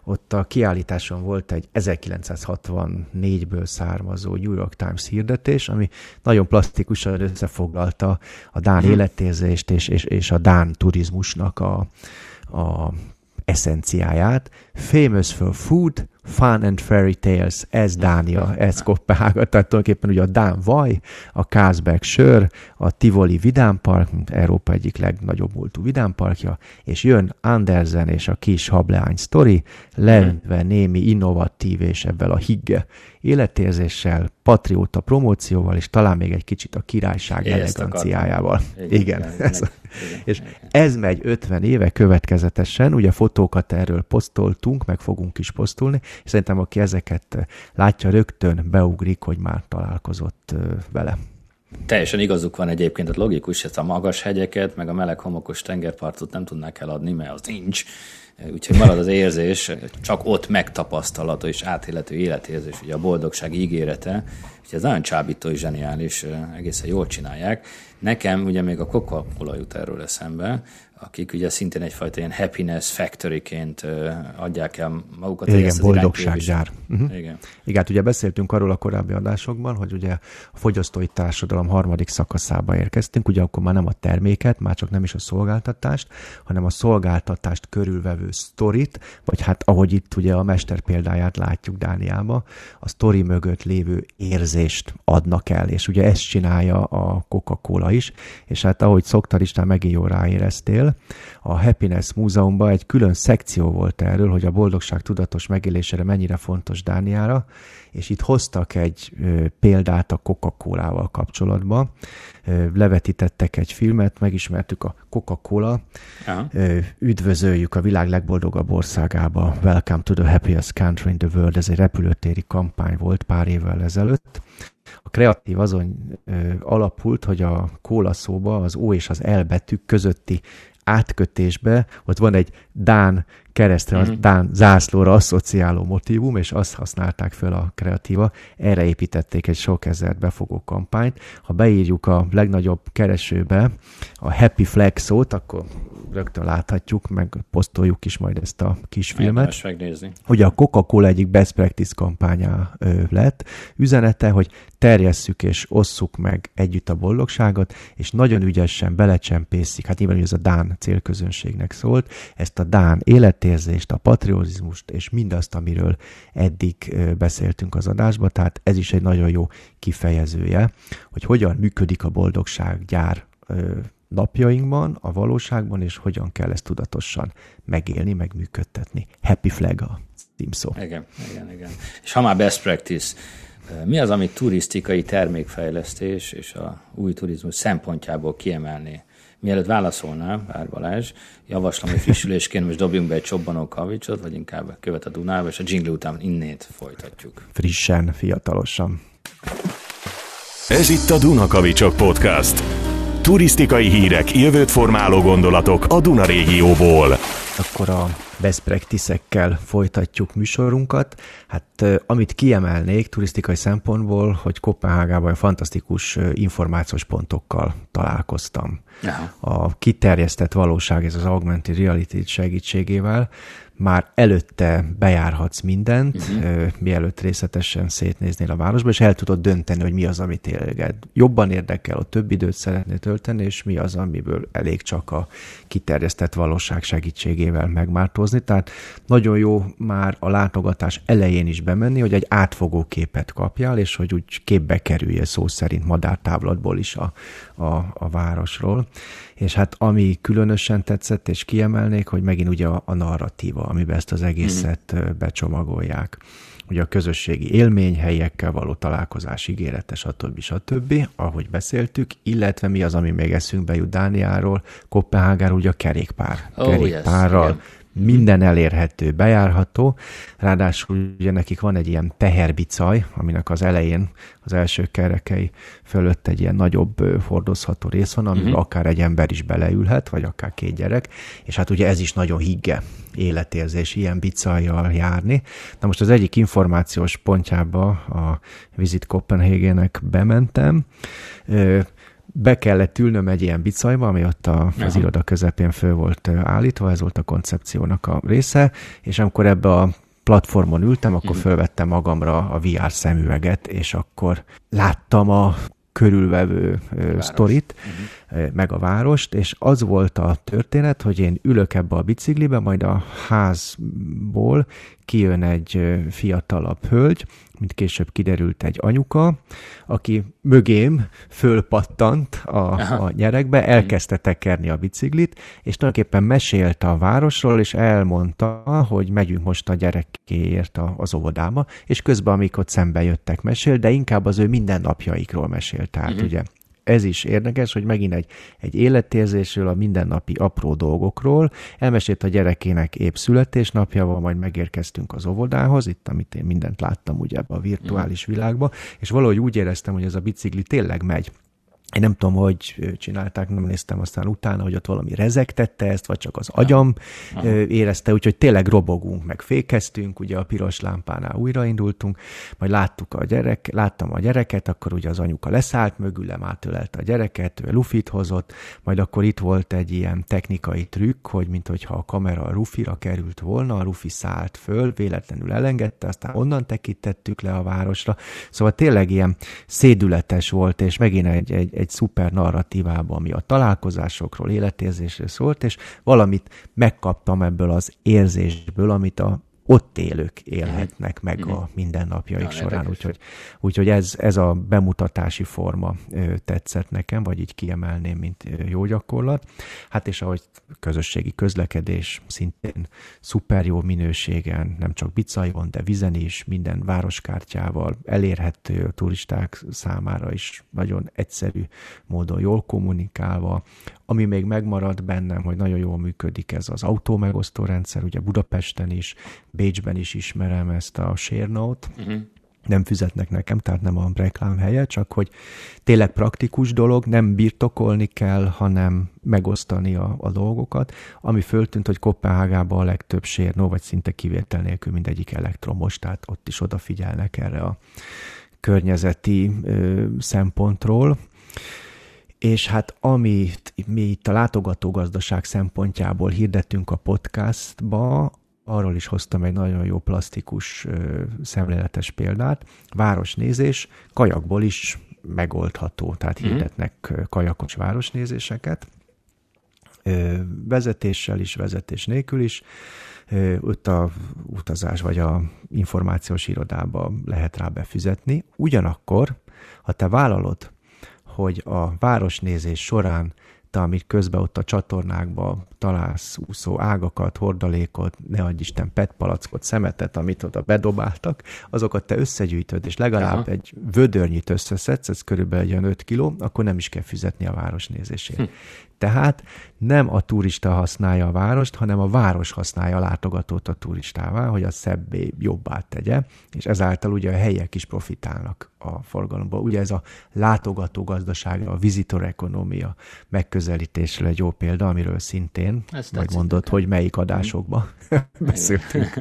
Ott a kiállításon volt egy 1964-ből származó New York Times hirdetés, ami nagyon plastikusan összefoglalta a Dán uh-huh. életérzést és, és, és a Dán turizmusnak a, a eszenciáját. Famous for food, Fun and Fairy Tales, ez Dánia, ez Kopenhága, tehát tulajdonképpen ugye a Dán vaj, a Kázberg sör, a Tivoli Vidámpark, Európa egyik legnagyobb múltú vidámparkja, és jön Andersen és a kis hableány sztori, leöntve némi innovatív és ebben a higge életérzéssel, patrióta promócióval, és talán még egy kicsit a királyság Én eleganciájával. Igen, ez, igen, és igen. ez megy 50 éve következetesen, ugye fotókat erről posztoltunk, meg fogunk is posztolni, szerintem aki ezeket látja rögtön, beugrik, hogy már találkozott vele. Teljesen igazuk van egyébként, tehát logikus, ezt a magas hegyeket, meg a meleg homokos tengerpartot nem tudnák eladni, mert az nincs. Úgyhogy marad az érzés, csak ott megtapasztalható és átélhető életérzés, ugye a boldogság ígérete. Úgyhogy ez nagyon csábító és zseniális, egészen jól csinálják. Nekem ugye még a Coca-Cola jut erről eszembe, akik ugye szintén egyfajta ilyen happiness factory-ként adják el magukat. Igen, boldogsággyár. Uh-huh. Igen. Igen, hát ugye beszéltünk arról a korábbi adásokban, hogy ugye a fogyasztói társadalom harmadik szakaszába érkeztünk, ugye akkor már nem a terméket, már csak nem is a szolgáltatást, hanem a szolgáltatást körülvevő sztorit, vagy hát ahogy itt ugye a mester példáját látjuk Dániába, a sztori mögött lévő érzést adnak el, és ugye ezt csinálja a Coca-Cola is, és hát ahogy szoktad Isten megint jól ráéreztél, a Happiness Múzeumban egy külön szekció volt erről, hogy a boldogság tudatos megélésére mennyire fontos Dániára, és itt hoztak egy példát a Coca-Colával kapcsolatban. Levetítettek egy filmet, megismertük a Coca-Cola. Ö, üdvözöljük a világ legboldogabb országába. Welcome to the happiest country in the world. Ez egy repülőtéri kampány volt pár évvel ezelőtt. A kreatív azon ö, alapult, hogy a kóla szóba az O és az L betűk közötti átkötésbe, ott van egy Dán keresztre, uh-huh. Dán zászlóra asszociáló motivum, és azt használták fel a kreatíva. Erre építették egy sok ezer befogó kampányt. Ha beírjuk a legnagyobb keresőbe a Happy Flag szót, akkor rögtön láthatjuk, meg posztoljuk is majd ezt a kis filmet. Megnézni. Ugye a Coca-Cola egyik best practice kampánya lett. Üzenete, hogy terjesszük és osszuk meg együtt a boldogságot, és nagyon ügyesen belecsempészik, hát nyilván ez a Dán célközönségnek szólt, ezt a Dán életérzést, a patriotizmust és mindazt, amiről eddig beszéltünk az adásban, tehát ez is egy nagyon jó kifejezője, hogy hogyan működik a boldogság gyár napjainkban, a valóságban, és hogyan kell ezt tudatosan megélni, megműködtetni. Happy flag a címszó. Igen, igen, igen. És ha már best practice, mi az, amit turisztikai termékfejlesztés és a új turizmus szempontjából kiemelni? Mielőtt válaszolnál, Pár Balázs, javaslom, hogy frissülésként most dobjunk be egy csobbanó kavicsot, vagy inkább követ a Dunába, és a jingle után innét folytatjuk. Frissen, fiatalosan. Ez itt a Dunakavicsok Podcast. Turisztikai hírek, jövőt formáló gondolatok a Duna régióból. Akkor a best practice-ekkel folytatjuk műsorunkat. Hát amit kiemelnék turisztikai szempontból, hogy Kopenhágában fantasztikus információs pontokkal találkoztam. Aha. A kiterjesztett valóság, ez az augmented reality segítségével már előtte bejárhatsz mindent, uh-huh. mielőtt részletesen szétnéznél a városba, és el tudod dönteni, hogy mi az, amit élged. Jobban érdekel, a több időt szeretnél tölteni, és mi az, amiből elég csak a kiterjesztett valóság segítségével megmártozni. Tehát nagyon jó már a látogatás elején is bemenni, hogy egy átfogó képet kapjál, és hogy úgy képbe kerülje szó szerint madártávlatból is a, a, a városról. És hát ami különösen tetszett, és kiemelnék, hogy megint ugye a, a narratíva, amiben ezt az egészet mm. becsomagolják. Ugye a közösségi élmény, helyekkel való találkozás ígéretes, stb. stb., ahogy beszéltük, illetve mi az, ami még eszünkbe jut Dániáról, Kopenhágáról, ugye a kerékpár. Oh, kerékpárral. Yes, minden elérhető, bejárható, ráadásul ugye nekik van egy ilyen teherbicaj, aminek az elején az első kerekei fölött egy ilyen nagyobb hordozható rész van, amiben uh-huh. akár egy ember is beleülhet, vagy akár két gyerek, és hát ugye ez is nagyon higge életérzés ilyen bicajjal járni. Na most az egyik információs pontjába a Visit Copenhagenek bementem, be kellett ülnöm egy ilyen bicajba, ami ott a, az iroda közepén föl volt állítva, ez volt a koncepciónak a része, és amikor ebbe a platformon ültem, akkor mhm. fölvettem magamra a VR szemüveget, és akkor láttam a körülvevő Város. sztorit, uh-huh. meg a várost, és az volt a történet, hogy én ülök ebbe a biciklibe, majd a házból kijön egy fiatalabb hölgy, mint később kiderült egy anyuka, aki mögém fölpattant a, a nyerekbe, elkezdte tekerni a biciklit, és tulajdonképpen mesélte a városról, és elmondta, hogy megyünk most a gyerekéért az óvodába, és közben, amikor szembe jöttek, mesél, de inkább az ő mindennapjaikról mesélt. Tehát uh-huh. ugye ez is érdekes, hogy megint egy, egy életérzésről, a mindennapi apró dolgokról. Elmesélt a gyerekének épp születésnapja van, majd megérkeztünk az óvodához, itt, amit én mindent láttam ugye ebbe a virtuális világba, és valahogy úgy éreztem, hogy ez a bicikli tényleg megy én nem tudom, hogy csinálták, nem néztem aztán utána, hogy ott valami rezegtette ezt, vagy csak az agyam Aha. érezte, úgyhogy tényleg robogunk, meg fékeztünk, ugye a piros lámpánál újraindultunk, majd láttuk a gyerek, láttam a gyereket, akkor ugye az anyuka leszállt mögülem, átölelte a gyereket, ő lufit hozott, majd akkor itt volt egy ilyen technikai trükk, hogy mint hogyha a kamera a rufira került volna, a rufi szállt föl, véletlenül elengedte, aztán onnan tekintettük le a városra, szóval tényleg ilyen szédületes volt, és megint egy, egy egy szuper narratívában, ami a találkozásokról, életérzésről szólt, és valamit megkaptam ebből az érzésből, amit a ott élők élhetnek meg a mindennapjaik ja, során. Úgyhogy, úgyhogy ez, ez a bemutatási forma tetszett nekem, vagy így kiemelném, mint jó gyakorlat. Hát és ahogy közösségi közlekedés szintén szuper jó minőségen, nem csak bicajon, de vizen is, minden városkártyával elérhető a turisták számára is nagyon egyszerű módon jól kommunikálva. Ami még megmaradt bennem, hogy nagyon jól működik ez az autómegosztó rendszer, ugye Budapesten is, Bécsben is ismerem ezt a ShareNote, uh-huh nem fizetnek nekem, tehát nem a reklám helye, csak hogy tényleg praktikus dolog, nem birtokolni kell, hanem megosztani a, a dolgokat, ami föltűnt, hogy Kopenhágában a legtöbb sérnó, vagy szinte kivétel nélkül mindegyik elektromos, tehát ott is odafigyelnek erre a környezeti ö, szempontról. És hát amit mi itt a látogatógazdaság szempontjából hirdettünk a podcastba, arról is hoztam egy nagyon jó plastikus szemléletes példát. Városnézés kajakból is megoldható, tehát mm. hirdetnek kajakos városnézéseket, vezetéssel is, vezetés nélkül is. Ott a utazás vagy a információs irodába lehet rá befizetni. Ugyanakkor, ha te vállalod, hogy a városnézés során te, amit közben ott a csatornákba találsz úszó ágakat, hordalékot, ne adj Isten, petpalackot, szemetet, amit oda bedobáltak, azokat te összegyűjtöd, és legalább Aha. egy vödörnyit összeszedsz, ez körülbelül egy 5 kiló, akkor nem is kell fizetni a városnézésért. Hm. Tehát nem a turista használja a várost, hanem a város használja a látogatót a turistává, hogy a szebbé jobbá tegye, és ezáltal ugye a helyek is profitálnak a forgalomból. Ugye ez a látogató gazdaság, a visitor economia megközelítésre egy jó példa, amiről szintén Ezt majd mondod, hogy melyik adásokban beszéltünk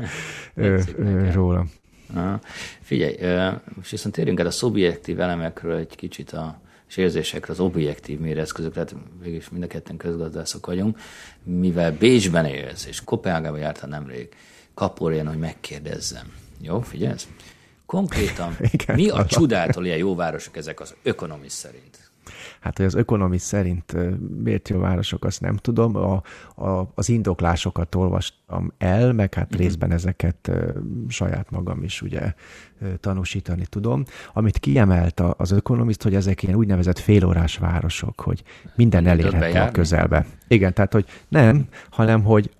róla. Aha. Figyelj, most viszont térjünk el a szubjektív elemekről egy kicsit a és érzésekre az objektív méreszközök, tehát végülis mind a ketten közgazdászok vagyunk, mivel Bécsben élsz, és Kopenhágába jártál nemrég, kapol ilyen, hogy megkérdezzem. Jó, figyelsz? Konkrétan, Igen, mi a csodától ilyen jó városok ezek az ökonomis szerint? Hát, hogy az ökonomis szerint miért jó városok, azt nem tudom. A, a, az indoklásokat olvastam el, meg hát uh-huh. részben ezeket saját magam is ugye tanúsítani tudom. Amit kiemelt az ökonomiszt, hogy ezek ilyen úgynevezett félórás városok, hogy minden elérhető a közelbe. Igen, tehát, hogy nem, hanem, hogy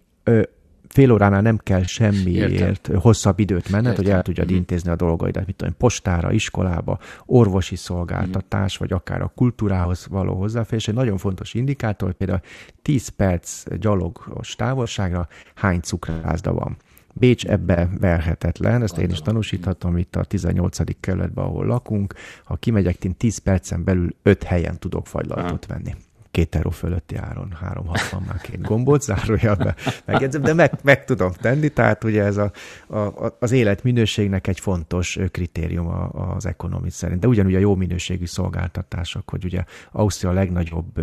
fél óránál nem kell semmiért Értem. hosszabb időt menned, Értem. hogy el tudjad mm. intézni a dolgaidat, mit tudom, postára, iskolába, orvosi szolgáltatás, mm. vagy akár a kultúrához való hozzáférés. Egy nagyon fontos indikátor, például 10 perc gyalogos távolságra hány cukrászda van. Bécs ebbe verhetetlen, ezt én is tanúsíthatom itt a 18. kerületben, ahol lakunk. Ha kimegyek, én 10 percen belül 5 helyen tudok fagylaltot venni két euró fölötti áron, 360 már két gombot, zárójelbe megjegyzem, de meg, meg tudom tenni, tehát ugye ez a, a, az életminőségnek egy fontos kritérium az ekonomit szerint. De ugyanúgy a jó minőségű szolgáltatások, hogy ugye Ausztria a legnagyobb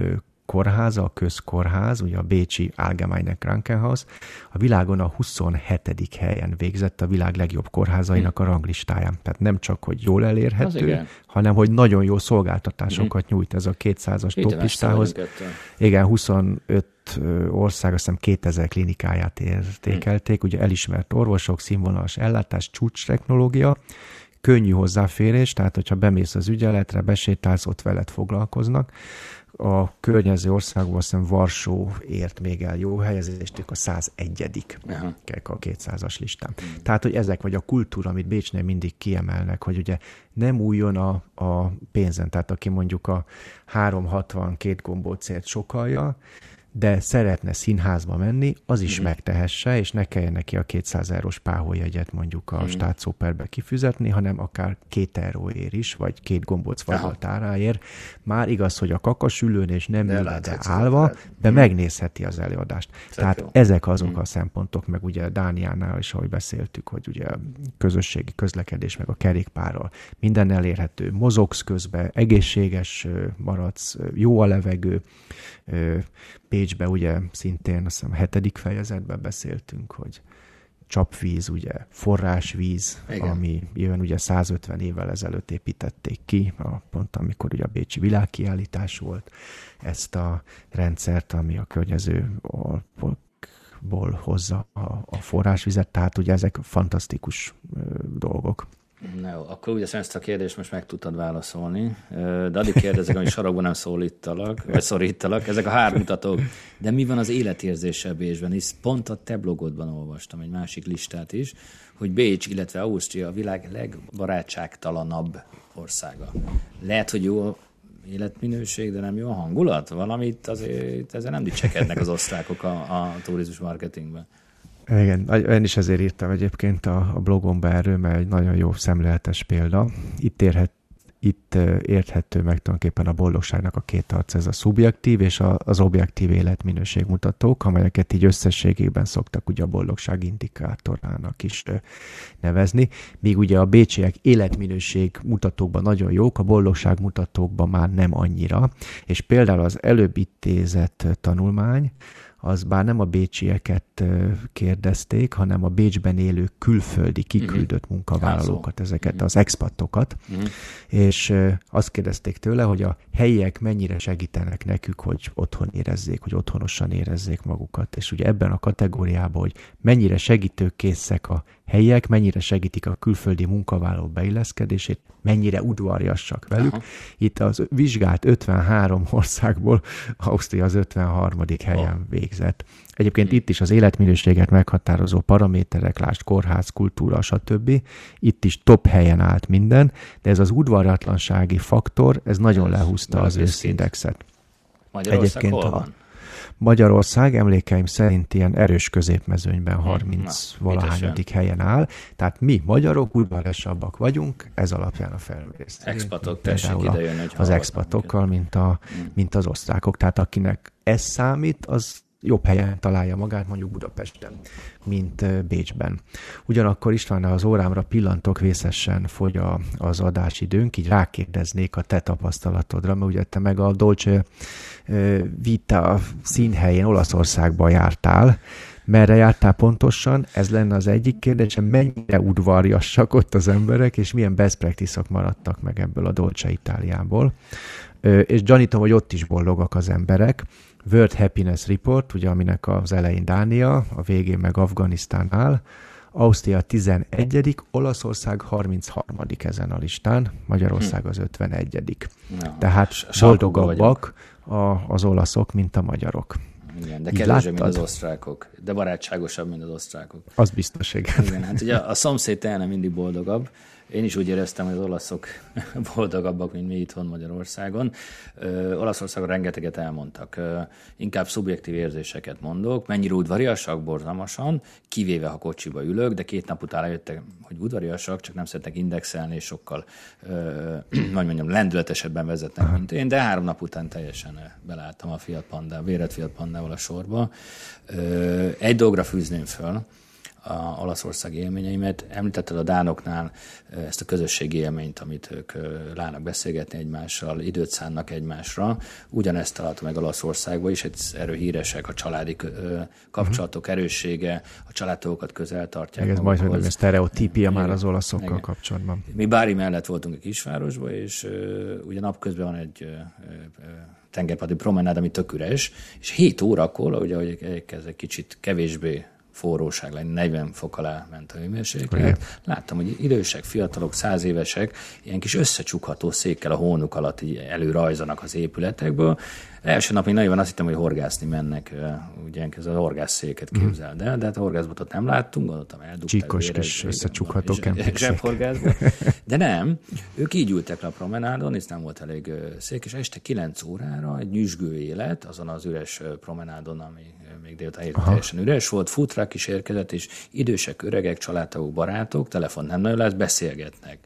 kórháza, a közkórház, ugye a Bécsi Allgemeine Krankenhaus, a világon a 27. helyen végzett a világ legjobb kórházainak a ranglistáján. Tehát nem csak, hogy jól elérhető, hanem hogy nagyon jó szolgáltatásokat mm. nyújt ez a 200-as toplistához. Igen, 25 ország, azt hiszem 2000 klinikáját értékelték, ugye elismert orvosok, színvonalas ellátás, csúcs technológia, könnyű hozzáférés, tehát hogyha bemész az ügyeletre, besétálsz, ott veled foglalkoznak a környező országban azt hiszem Varsó ért még el jó helyezést, ők a 101 Aha. a 200-as listán. Tehát, hogy ezek vagy a kultúra, amit Bécsnél mindig kiemelnek, hogy ugye nem újjon a, a pénzen, tehát aki mondjuk a 362 gombócért sokalja, de szeretne színházba menni, az is mm. megtehesse, és ne kelljen neki a 200 eurós páholyegyet mondjuk a mm. státszóperbe kifizetni, hanem akár két euróért is, vagy két gombóc fagyalt áráért. Már igaz, hogy a kakasülőn és nem ülve, de állva, de mm. megnézheti az előadást. Szép Tehát jó. ezek azok mm. a szempontok, meg ugye Dániánál is, ahogy beszéltük, hogy ugye közösségi közlekedés, meg a kerékpárral minden elérhető, mozogsz közben, egészséges maradsz, jó a levegő, Pécsbe ugye szintén azt hiszem a hetedik fejezetben beszéltünk, hogy csapvíz, ugye forrásvíz, Igen. ami jön ugye 150 évvel ezelőtt építették ki, a, pont amikor ugye a Bécsi világkiállítás volt, ezt a rendszert, ami a környező ból hozza a, a forrásvizet, tehát ugye ezek fantasztikus ö, dolgok. Na jó, akkor ugye ezt a kérdést most meg tudtad válaszolni, de addig kérdezek, hogy sarokban nem szólítalak, vagy szorítalak, ezek a hármutatók. De mi van az életérzéssel Bécsben? Hisz pont a te blogodban olvastam egy másik listát is, hogy Bécs, illetve Ausztria a világ legbarátságtalanabb országa. Lehet, hogy jó életminőség, de nem jó a hangulat? Valamit azért ezzel nem dicsekednek az osztrákok a, a turizmus marketingben. Igen, én is ezért írtam egyébként a, a blogomba erről, mert egy nagyon jó szemléletes példa. Itt érhet, itt érthető meg tulajdonképpen a boldogságnak a két arc, ez a szubjektív és a, az objektív életminőségmutatók, amelyeket így összességében szoktak ugye a boldogság indikátorának is nevezni, míg ugye a bécsiek életminőség mutatókban nagyon jók, a boldogság mutatókban már nem annyira, és például az előbb intézett tanulmány, az bár nem a bécsieket kérdezték, hanem a Bécsben élő külföldi kiküldött uh-huh. munkavállalókat, ezeket uh-huh. az expatokat, uh-huh. és azt kérdezték tőle, hogy a helyiek mennyire segítenek nekük, hogy otthon érezzék, hogy otthonosan érezzék magukat. És ugye ebben a kategóriában, hogy mennyire segítőkészek a helyiek, mennyire segítik a külföldi munkavállaló beilleszkedését, mennyire udvarjassak velük. Aha. Itt az vizsgált 53 országból Ausztria az 53. helyen oh. végzett. Egyébként itt is az életminőséget meghatározó paraméterek, lásd kórház, kultúra, stb. Itt is top helyen állt minden, de ez az udvarjatlansági faktor, ez nagyon lehúzta az összindexet. Egyébként hol van? Magyarország emlékeim szerint ilyen erős középmezőnyben 30 hm, valahányadik helyen áll. Tehát mi magyarok udvarosabbak vagyunk, ez alapján a felmérés. Expatok, tessék idejönni, hogy Az expatokkal, mint, a, mint az osztrákok. Tehát akinek ez számít, az jobb helyen találja magát, mondjuk Budapesten, mint Bécsben. Ugyanakkor István, az órámra pillantok, vészesen fogy a, az adásidőnk, így rákérdeznék a te tapasztalatodra, mert ugye te meg a Dolce Vita színhelyén Olaszországban jártál, merre jártál pontosan, ez lenne az egyik kérdés, mennyire udvarjassak ott az emberek, és milyen best practice maradtak meg ebből a Dolce Itáliából. És gyanítom, hogy ott is boldogak az emberek. World Happiness Report, ugye aminek az elején Dánia, a végén meg Afganisztán áll, Ausztria 11., Olaszország 33. ezen a listán, Magyarország az 51. Ja, Tehát boldogabbak a, az olaszok, mint a magyarok. Igen, de kevésbé, mint az osztrákok, de barátságosabb, mint az osztrákok. Az biztos, igen. igen hát ugye a szomszéd teljesen mindig boldogabb, én is úgy éreztem, hogy az olaszok boldogabbak, mint mi itthon Magyarországon. Ö, Olaszországon rengeteget elmondtak. Ö, inkább szubjektív érzéseket mondok. Mennyire udvariasak, borzalmasan, kivéve ha kocsiba ülök, de két nap után jöttek, hogy udvariasak, csak nem szeretnek indexelni, és sokkal, hogy mondjam, lendületesebben vezetnek, mint én, de három nap után teljesen belálltam a Fiat Panda, véret Fiat Pandával a sorba. Ö, egy dolgra fűzném föl, a Olaszország élményeimet. Említetted a Dánoknál ezt a közösségi élményt, amit ők lának beszélgetni egymással, időt szánnak egymásra. Ugyanezt találtam meg Olaszországban is, erről híresek a családi kapcsolatok uh-huh. erőssége, a családtagokat közel tartják. Ez majd, hogy ez sztereotípia már az olaszokkal Igen. kapcsolatban. Mi Bári mellett voltunk egy kisvárosban, és uh, ugye napközben van egy uh, uh, tengerparti promenád, ami tök üres, és 7 órakor, ugye, hogy elkezd egy kicsit kevésbé forróság lenni, 40 fok alá ment a hőmérséklet. Láttam, hogy idősek, fiatalok, száz évesek ilyen kis összecsukható székkel a hónuk alatt így előrajzanak az épületekből, Első nap még nagyon azt hittem, hogy horgászni mennek, ugye ez a horgászszéket mhm. képzeld el, de hát a horgászbotot nem láttunk, gondoltam, eldugták. Csíkos kis összecsukható De nem, ők így ültek le a promenádon, és nem volt elég szék, és este 9 órára egy nyüzsgő élet azon az üres promenádon, ami még délután teljesen üres volt, futrak is érkezett, és idősek, öregek, családtagok, barátok, telefon nem nagyon lehet, beszélgetnek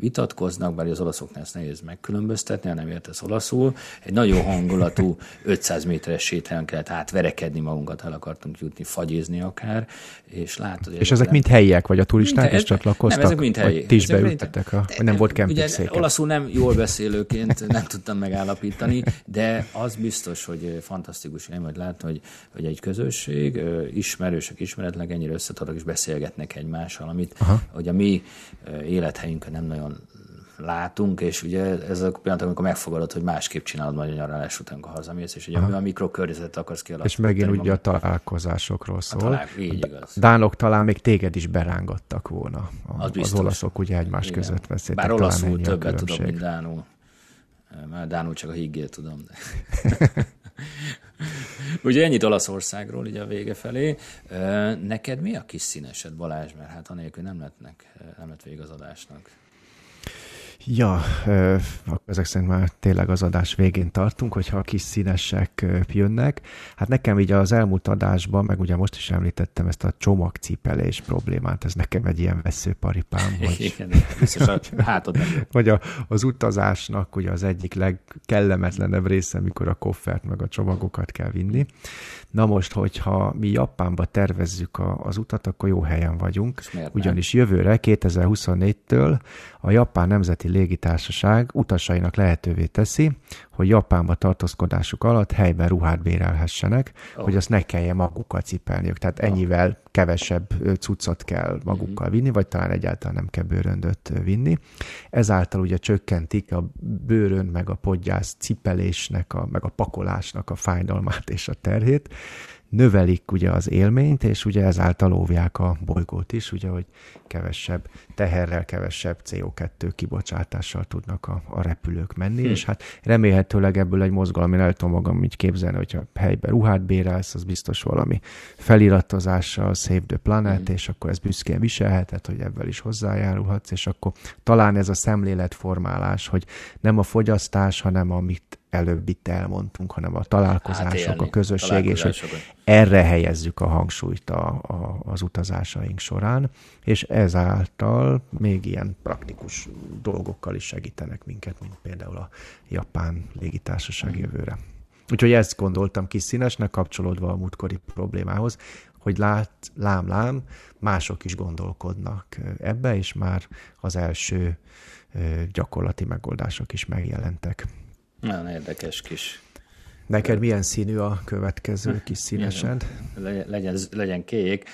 vitatkoznak, bár az olaszoknál ezt nehéz megkülönböztetni, ha nem értesz olaszul. Egy nagyon hangulatú 500 méteres sétályon kellett átverekedni magunkat, el akartunk jutni, fagyizni akár, és látod... És ezek mind helyiek, vagy a turisták is csatlakoztak? Nem, ezek mind helyi. Ti is beültetek, a, vagy nem volt kempingszéket? Olaszul nem jól beszélőként nem tudtam megállapítani, de az biztos, hogy fantasztikus én majd látni, hogy, hogy egy közösség, ismerősök, ismeretlenek ennyire összetarok és beszélgetnek egymással, amit Aha. hogy a mi élethelyünkön nem nagyon látunk, és ugye ez a pillanat, amikor megfogadod, hogy másképp csinálod majd a nyaralás után, amikor hazamész, és Aha. a mikrokörnyezetet akarsz kialakítani. És megint ugye a találkozásokról szól. A talál, így igaz. Dánok talán még téged is berángattak volna. A, az, az olaszok ugye egymás Igen. között beszéltek. Bár olaszul többet tudom, mint Dánul. Már Dánul csak a higgét tudom. De. Ugye ennyit Olaszországról így a vége felé. Neked mi a kis színesed, Balázs? Mert hát anélkül nem lettnek, nem lett vége az adásnak. Ja, ezek szerint már tényleg az adás végén tartunk, hogyha a kis színesek jönnek. Hát nekem így az elmúlt adásban, meg ugye most is említettem ezt a csomagcipelés problémát, ez nekem egy ilyen veszőparipám. Hogy, Igen, biztos a hátod Vagy a, az utazásnak ugye az egyik legkellemetlenebb része, amikor a koffert meg a csomagokat kell vinni. Na most, hogyha mi Japánba tervezzük a, az utat, akkor jó helyen vagyunk. Ugyanis jövőre, 2024-től a Japán Nemzeti Légitársaság utasainak lehetővé teszi, hogy Japánba tartózkodásuk alatt helyben ruhát bérelhessenek, oh. hogy azt ne kelljen magukkal cipelniük. Tehát ennyivel kevesebb cuccot kell magukkal mhm. vinni, vagy talán egyáltalán nem kell bőröndöt vinni. Ezáltal ugye csökkentik a bőrön, meg a podgyász cipelésnek, a, meg a pakolásnak a fájdalmát és a terhét, növelik ugye az élményt, és ugye ezáltal óvják a bolygót is, ugye, hogy kevesebb teherrel, kevesebb CO2 kibocsátással tudnak a, a repülők menni, hm. és hát remélhetőleg ebből egy mozgalom, én el tudom magam így képzelni, hogyha helybe ruhát bérelsz, az biztos valami feliratozással Save the Planet, hm. és akkor ez büszkén viselheted, hogy ebből is hozzájárulhatsz, és akkor talán ez a szemléletformálás, hogy nem a fogyasztás, hanem amit előbb itt elmondtunk, hanem a találkozások, hát a közösség, és hogy erre helyezzük a hangsúlyt a, a, az utazásaink során, és ezáltal még ilyen praktikus dolgokkal is segítenek minket, mint például a japán légitársaság mm. jövőre. Úgyhogy ezt gondoltam kis színesnek, kapcsolódva a múltkori problémához, hogy lát, lám, lám, mások is gondolkodnak ebbe, és már az első gyakorlati megoldások is megjelentek. Nagyon érdekes kis. Neked milyen színű a következő kis színesed? Legyen, legyen kék.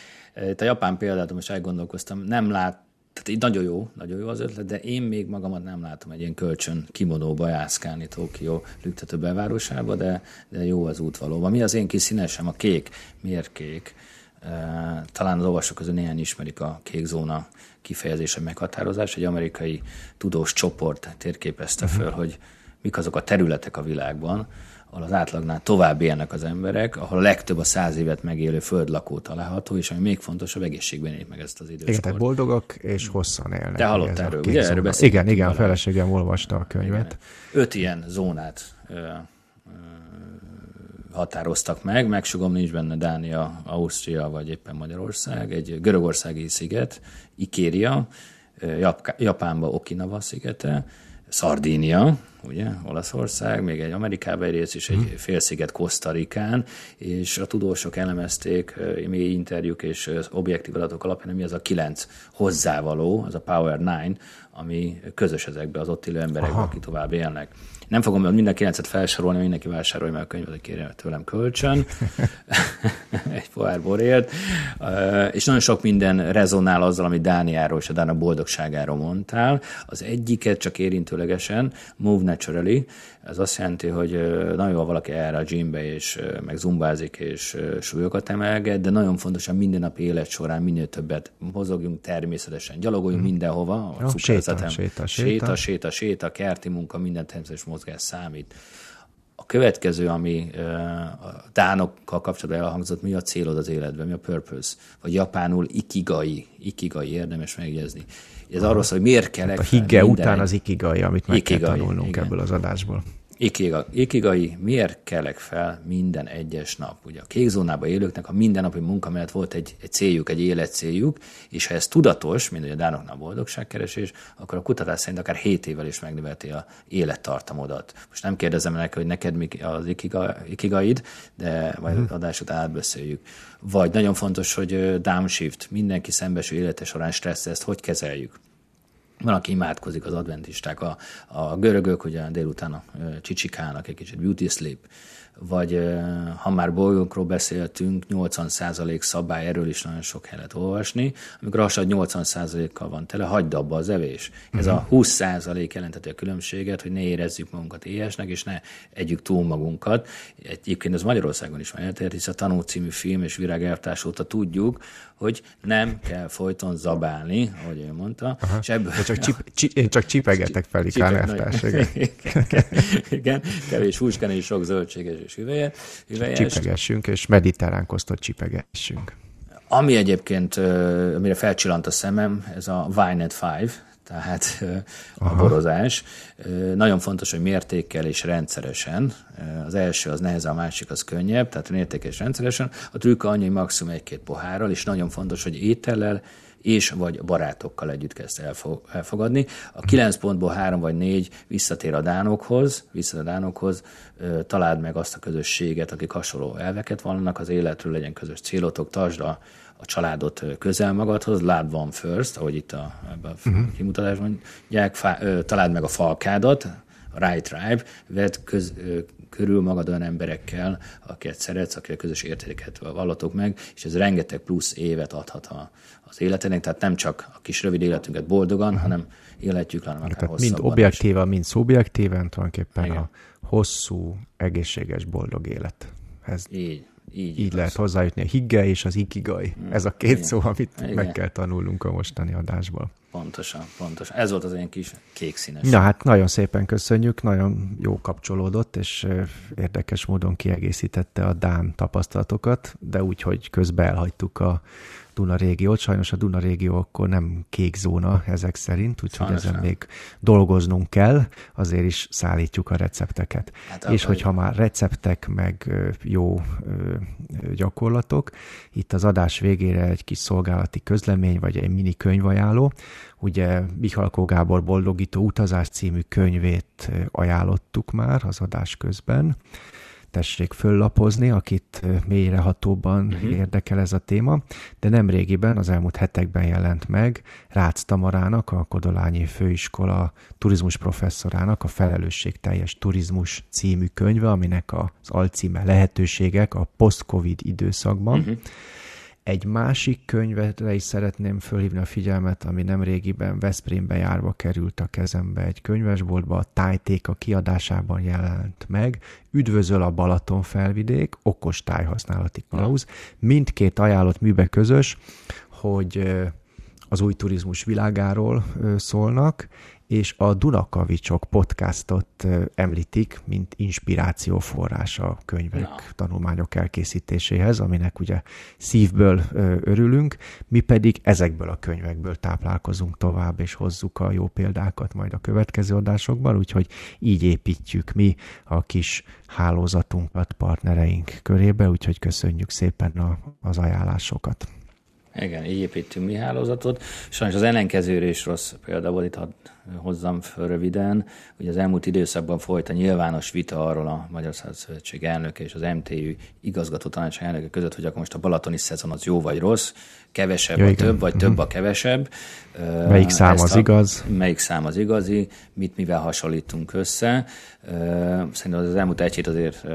Itt a japán példát most elgondolkoztam, nem lát, tehát így nagyon jó, nagyon jó az ötlet, de én még magamat nem látom egy ilyen kölcsön kimonóba jászkálni Tokió lüktető belvárosába, de, de jó az út valóban. Mi az én kis színesem? A kék. Miért kék? Talán az olvasók közül néhány ismerik a kék zóna kifejezése meghatározás. Egy amerikai tudós csoport térképezte mhm. föl, hogy mik azok a területek a világban, ahol az átlagnál tovább élnek az emberek, ahol a legtöbb a száz évet megélő földlakó található, és ami még fontosabb, egészségben élik meg ezt az időskort. Igen, tehát boldogak és hosszan élnek. Te hallott erről, ugye? Erről igen, igen, a feleségem olvasta a könyvet. Igen. Öt ilyen zónát ö, ö, határoztak meg, megsugom nincs benne Dánia, Ausztria vagy éppen Magyarország, egy görögországi sziget, Ikéria, Japánba Okinawa szigete, Szardínia, ugye, Olaszország, még egy Amerikában egy rész is, egy hmm. félsziget Kosztarikán, és a tudósok elemezték mély interjúk és objektív adatok alapján, mi az a kilenc hozzávaló, az a Power Nine, ami közös ezekben az ott élő emberekben, akik tovább élnek. Nem fogom minden kilencet felsorolni, mindenki vásárolja meg a könyvet, hogy kérje tőlem kölcsön. egy pohár borért. És nagyon sok minden rezonál azzal, amit Dániáról és a Dána boldogságáról mondtál. Az egyiket csak érintőlegesen, Move Naturally, ez azt jelenti, hogy nagyon jó, valaki erre a gymbe, és meg zumbázik, és súlyokat emelget, de nagyon fontos, hogy minden nap élet során minél többet mozogjunk természetesen, gyalogoljunk hmm. mindenhova, a Jó, séta, séta, séta, séta, séta, séta, kerti munka, minden természetes mozgás számít. A következő, ami a dánokkal kapcsolatban elhangzott, mi a célod az életben, mi a purpose, vagy japánul ikigai, ikigai érdemes megjegyezni. Ez arról szól, hogy miért kell... Hát a higge után egy... az ikigai, amit meg ikigai, kell tanulnunk igen. ebből az adásból. Ikigai, miért kelek fel minden egyes nap? Ugye a kék zónában élőknek a mindennapi munka mellett volt egy, egy céljuk, egy életcéljuk, és ha ez tudatos, mint a Dánoknál a boldogságkeresés, akkor a kutatás szerint akár 7 évvel is megnövelti a élettartamodat. Most nem kérdezem meg, hogy neked mi az ikiga, ikigaid, de majd hmm. adás után átbeszéljük. Vagy nagyon fontos, hogy downshift, mindenki szembesül élete során stressz, ezt hogy kezeljük? Van, aki imádkozik az adventisták, a, a görögök ugye délután a csicsikálnak egy kicsit beauty sleep, vagy ha már bolygókról beszéltünk, 80% szabály, erről is nagyon sok helyet olvasni. Amikor a 80%-kal van tele, hagyd abba az evés. Ez uh-huh. a 20% jelenteti a különbséget, hogy ne érezzük magunkat éhesnek, és ne együk túl magunkat. Egyébként ez Magyarországon is van eltért, hisz a Tanú című film és virágelvtárs óta tudjuk, hogy nem kell folyton zabálni, ahogy ő mondta. Aha. És ebből... csak, csip, csip, csak csipegetek fel, Ikán Igen, kevés húskán és sok zöldséges és hüvelyes. Csipegessünk, és mediterrán kosztot csipegessünk. Ami egyébként, amire felcsillant a szemem, ez a Vinet 5, tehát Aha. a borozás. Nagyon fontos, hogy mértékkel és rendszeresen. Az első az neheze, a másik az könnyebb, tehát mértékkel és rendszeresen. A trükk annyi, hogy maximum egy-két pohárral, és nagyon fontos, hogy étellel és vagy barátokkal együtt kezd elfogadni. A kilenc pontból három vagy négy visszatér a dánokhoz, visszatér a dánokhoz, találd meg azt a közösséget, akik hasonló elveket vannak az életről, legyen közös célotok, tartsd a a családot közel magadhoz, love one first, ahogy itt a, ebben a uh-huh. kimutatásban mondják, fá, ö, találd meg a falkádat, a right tribe, vedd köz, ö, körül magad olyan emberekkel, akiket szeretsz, akiket közös értéket vallatok meg, és ez rengeteg plusz évet adhat a, az életednek, tehát nem csak a kis rövid életünket boldogan, uh-huh. hanem életjük, hanem akár tehát Mind objektívan, mind szubjektíven tulajdonképpen Igen. a hosszú, egészséges, boldog élet. Ez így, így, így lehet hozzájutni a higge és az ikigai. Mm. Ez a két Igen. szó, amit Igen. meg kell tanulnunk a mostani adásból. Pontosan, pontosan. Ez volt az én kis kék színes. Na hát nagyon szépen köszönjük, nagyon jó kapcsolódott, és érdekes módon kiegészítette a Dán tapasztalatokat, de úgy, hogy közben elhagytuk a Duna régiót. Sajnos a Duna régió akkor nem kék zóna ezek szerint, úgyhogy ezen nem. még dolgoznunk kell, azért is szállítjuk a recepteket. Hát, És hogyha már receptek, meg jó gyakorlatok, itt az adás végére egy kis szolgálati közlemény, vagy egy mini könyvajánló. Ugye Mihalkó Gábor Boldogító utazás című könyvét ajánlottuk már az adás közben tessék föllapozni, akit mélyrehatóban uh-huh. érdekel ez a téma, de nem régiben, az elmúlt hetekben jelent meg Rácz Tamarának, a Kodolányi Főiskola turizmus professzorának a Felelősségteljes Turizmus című könyve, aminek az alcíme Lehetőségek a post-covid időszakban. Uh-huh egy másik könyvetre is szeretném fölhívni a figyelmet, ami nem régiben Veszprémbe járva került a kezembe egy könyvesboltba, a Tájték a kiadásában jelent meg. Üdvözöl a Balaton felvidék, okos tájhasználati kalauz. Mindkét ajánlott műbe közös, hogy az új turizmus világáról szólnak, és a Dunakavicsok podcastot említik, mint inspirációforrás a könyvek, no. tanulmányok elkészítéséhez, aminek ugye szívből örülünk, mi pedig ezekből a könyvekből táplálkozunk tovább, és hozzuk a jó példákat majd a következő adásokban, úgyhogy így építjük mi a kis hálózatunkat partnereink körébe, úgyhogy köszönjük szépen a, az ajánlásokat. Igen, így építünk mi hálózatot. Sajnos az ellenkezőre is rossz példa volt, itt hozzam föl röviden. Ugye az elmúlt időszakban folyt a nyilvános vita arról a Magyar Szövetség elnöke és az MTÜ igazgató tanács elnöke között, hogy akkor most a balatoni szezon az jó vagy rossz, kevesebb ja, a több, vagy több a kevesebb. Melyik szám Ezt az a, igaz? Melyik szám az igazi, mit mivel hasonlítunk össze. Szerintem az elmúlt egy hét azért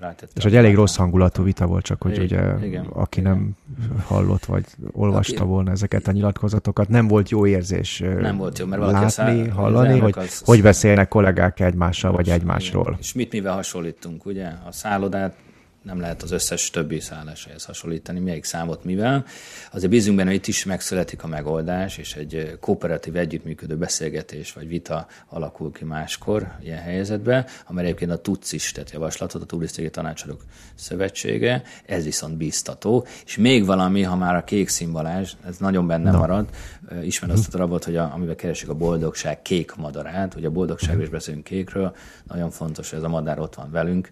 rátette. És egy elég rossz hangulatú vita volt, csak hogy igen, ugye igen, aki igen. nem hallott, vagy olvasta aki... volna ezeket a nyilatkozatokat, nem volt jó érzés nem volt jó, mert látni, száll, hallani, hogy az... hogy beszélnek kollégák egmással, vagy egymásról. És mit mivel hasonlítunk, ugye? A szállodát nem lehet az összes többi szálláshoz hasonlítani, melyik számot mivel. Azért bízunk benne, hogy itt is megszületik a megoldás, és egy kooperatív együttműködő beszélgetés vagy vita alakul ki máskor ilyen helyzetben, amely egyébként a TUC is tett javaslatot, a Turisztikai Tanácsadók Szövetsége, ez viszont bíztató. És még valami, ha már a kék szimbalázs, ez nagyon benne no. marad, ismer azt a darabot, hogy a, amiben keresik a boldogság kék madarát, hogy a boldogságról is beszélünk kékről, nagyon fontos, hogy ez a madár ott van velünk,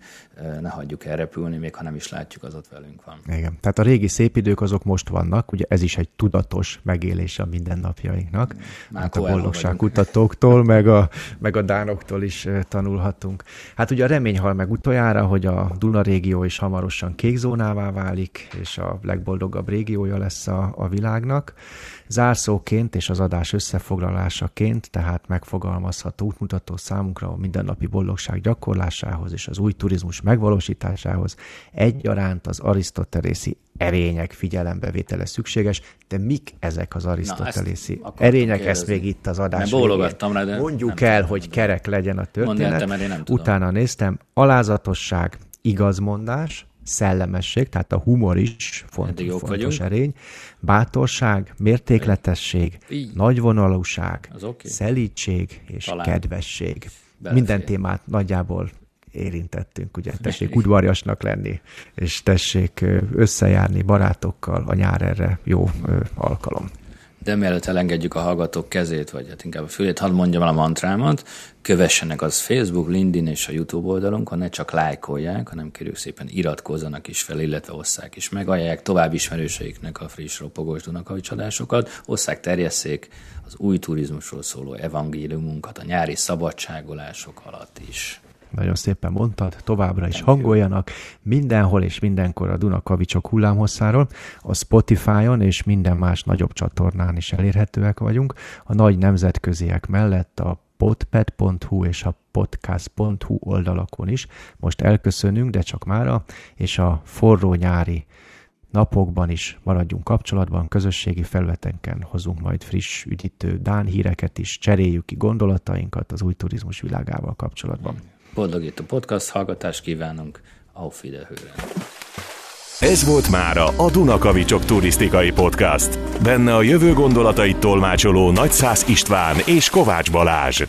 ne hagyjuk elrepülni, még ha nem is látjuk, az ott velünk van. Igen. Tehát a régi szép idők azok most vannak, ugye ez is egy tudatos megélés a mindennapjainknak. Már hát a boldogságkutatóktól, meg a, meg a dánoktól is tanulhatunk. Hát ugye a remény hal meg utoljára, hogy a Duna régió is hamarosan kékzónává válik, és a legboldogabb régiója lesz a, a világnak. Zárszóként és az adás összefoglalásaként tehát megfogalmazható útmutató számunkra a mindennapi boldogság gyakorlásához és az új turizmus megvalósításához egyaránt az arisztotelészi erények figyelembevétele szükséges, de mik ezek az arisztotelészi erények? Kérdezni. Ezt még itt az adás bólogattam rá, de Mondjuk el, tudom. hogy kerek legyen a történet. Mondjál, Utána néztem, alázatosság, igazmondás, szellemesség, tehát a humor is font, fontos vagyunk. erény, bátorság, mértékletesség, Így. nagyvonalúság, okay. szelítség és Talán. kedvesség. Belefér. Minden témát nagyjából érintettünk, ugye tessék udvarjasnak lenni, és tessék összejárni barátokkal, a nyár erre jó alkalom. De mielőtt elengedjük a hallgatók kezét, vagy hát inkább a fülét, hadd mondjam el a mantrámat, kövessenek az Facebook, LinkedIn és a YouTube oldalunkon, ne csak lájkolják, hanem kérjük szépen iratkozzanak is fel, illetve osszák is meg, ajánlják tovább ismerőseiknek a friss ropogós Dunakavi csadásokat, osszák, terjesszék az új turizmusról szóló evangéliumunkat a nyári szabadságolások alatt is. Nagyon szépen mondtad, továbbra is hangoljanak mindenhol és mindenkor a Dunakavicsok hullámhosszáról. A Spotify-on és minden más nagyobb csatornán is elérhetőek vagyunk. A nagy nemzetköziek mellett a podpad.hu és a podcast.hu oldalakon is. Most elköszönünk, de csak mára, és a forró nyári napokban is maradjunk kapcsolatban, közösségi felületenken hozunk majd friss, üdítő Dán híreket is, cseréljük ki gondolatainkat az új turizmus világával kapcsolatban. Boldogító podcast hallgatást kívánunk, auf Wiederhören! Ez volt mára a Dunakavicsok turisztikai podcast. Benne a jövő gondolatait tolmácsoló Nagyszász István és Kovács Balázs.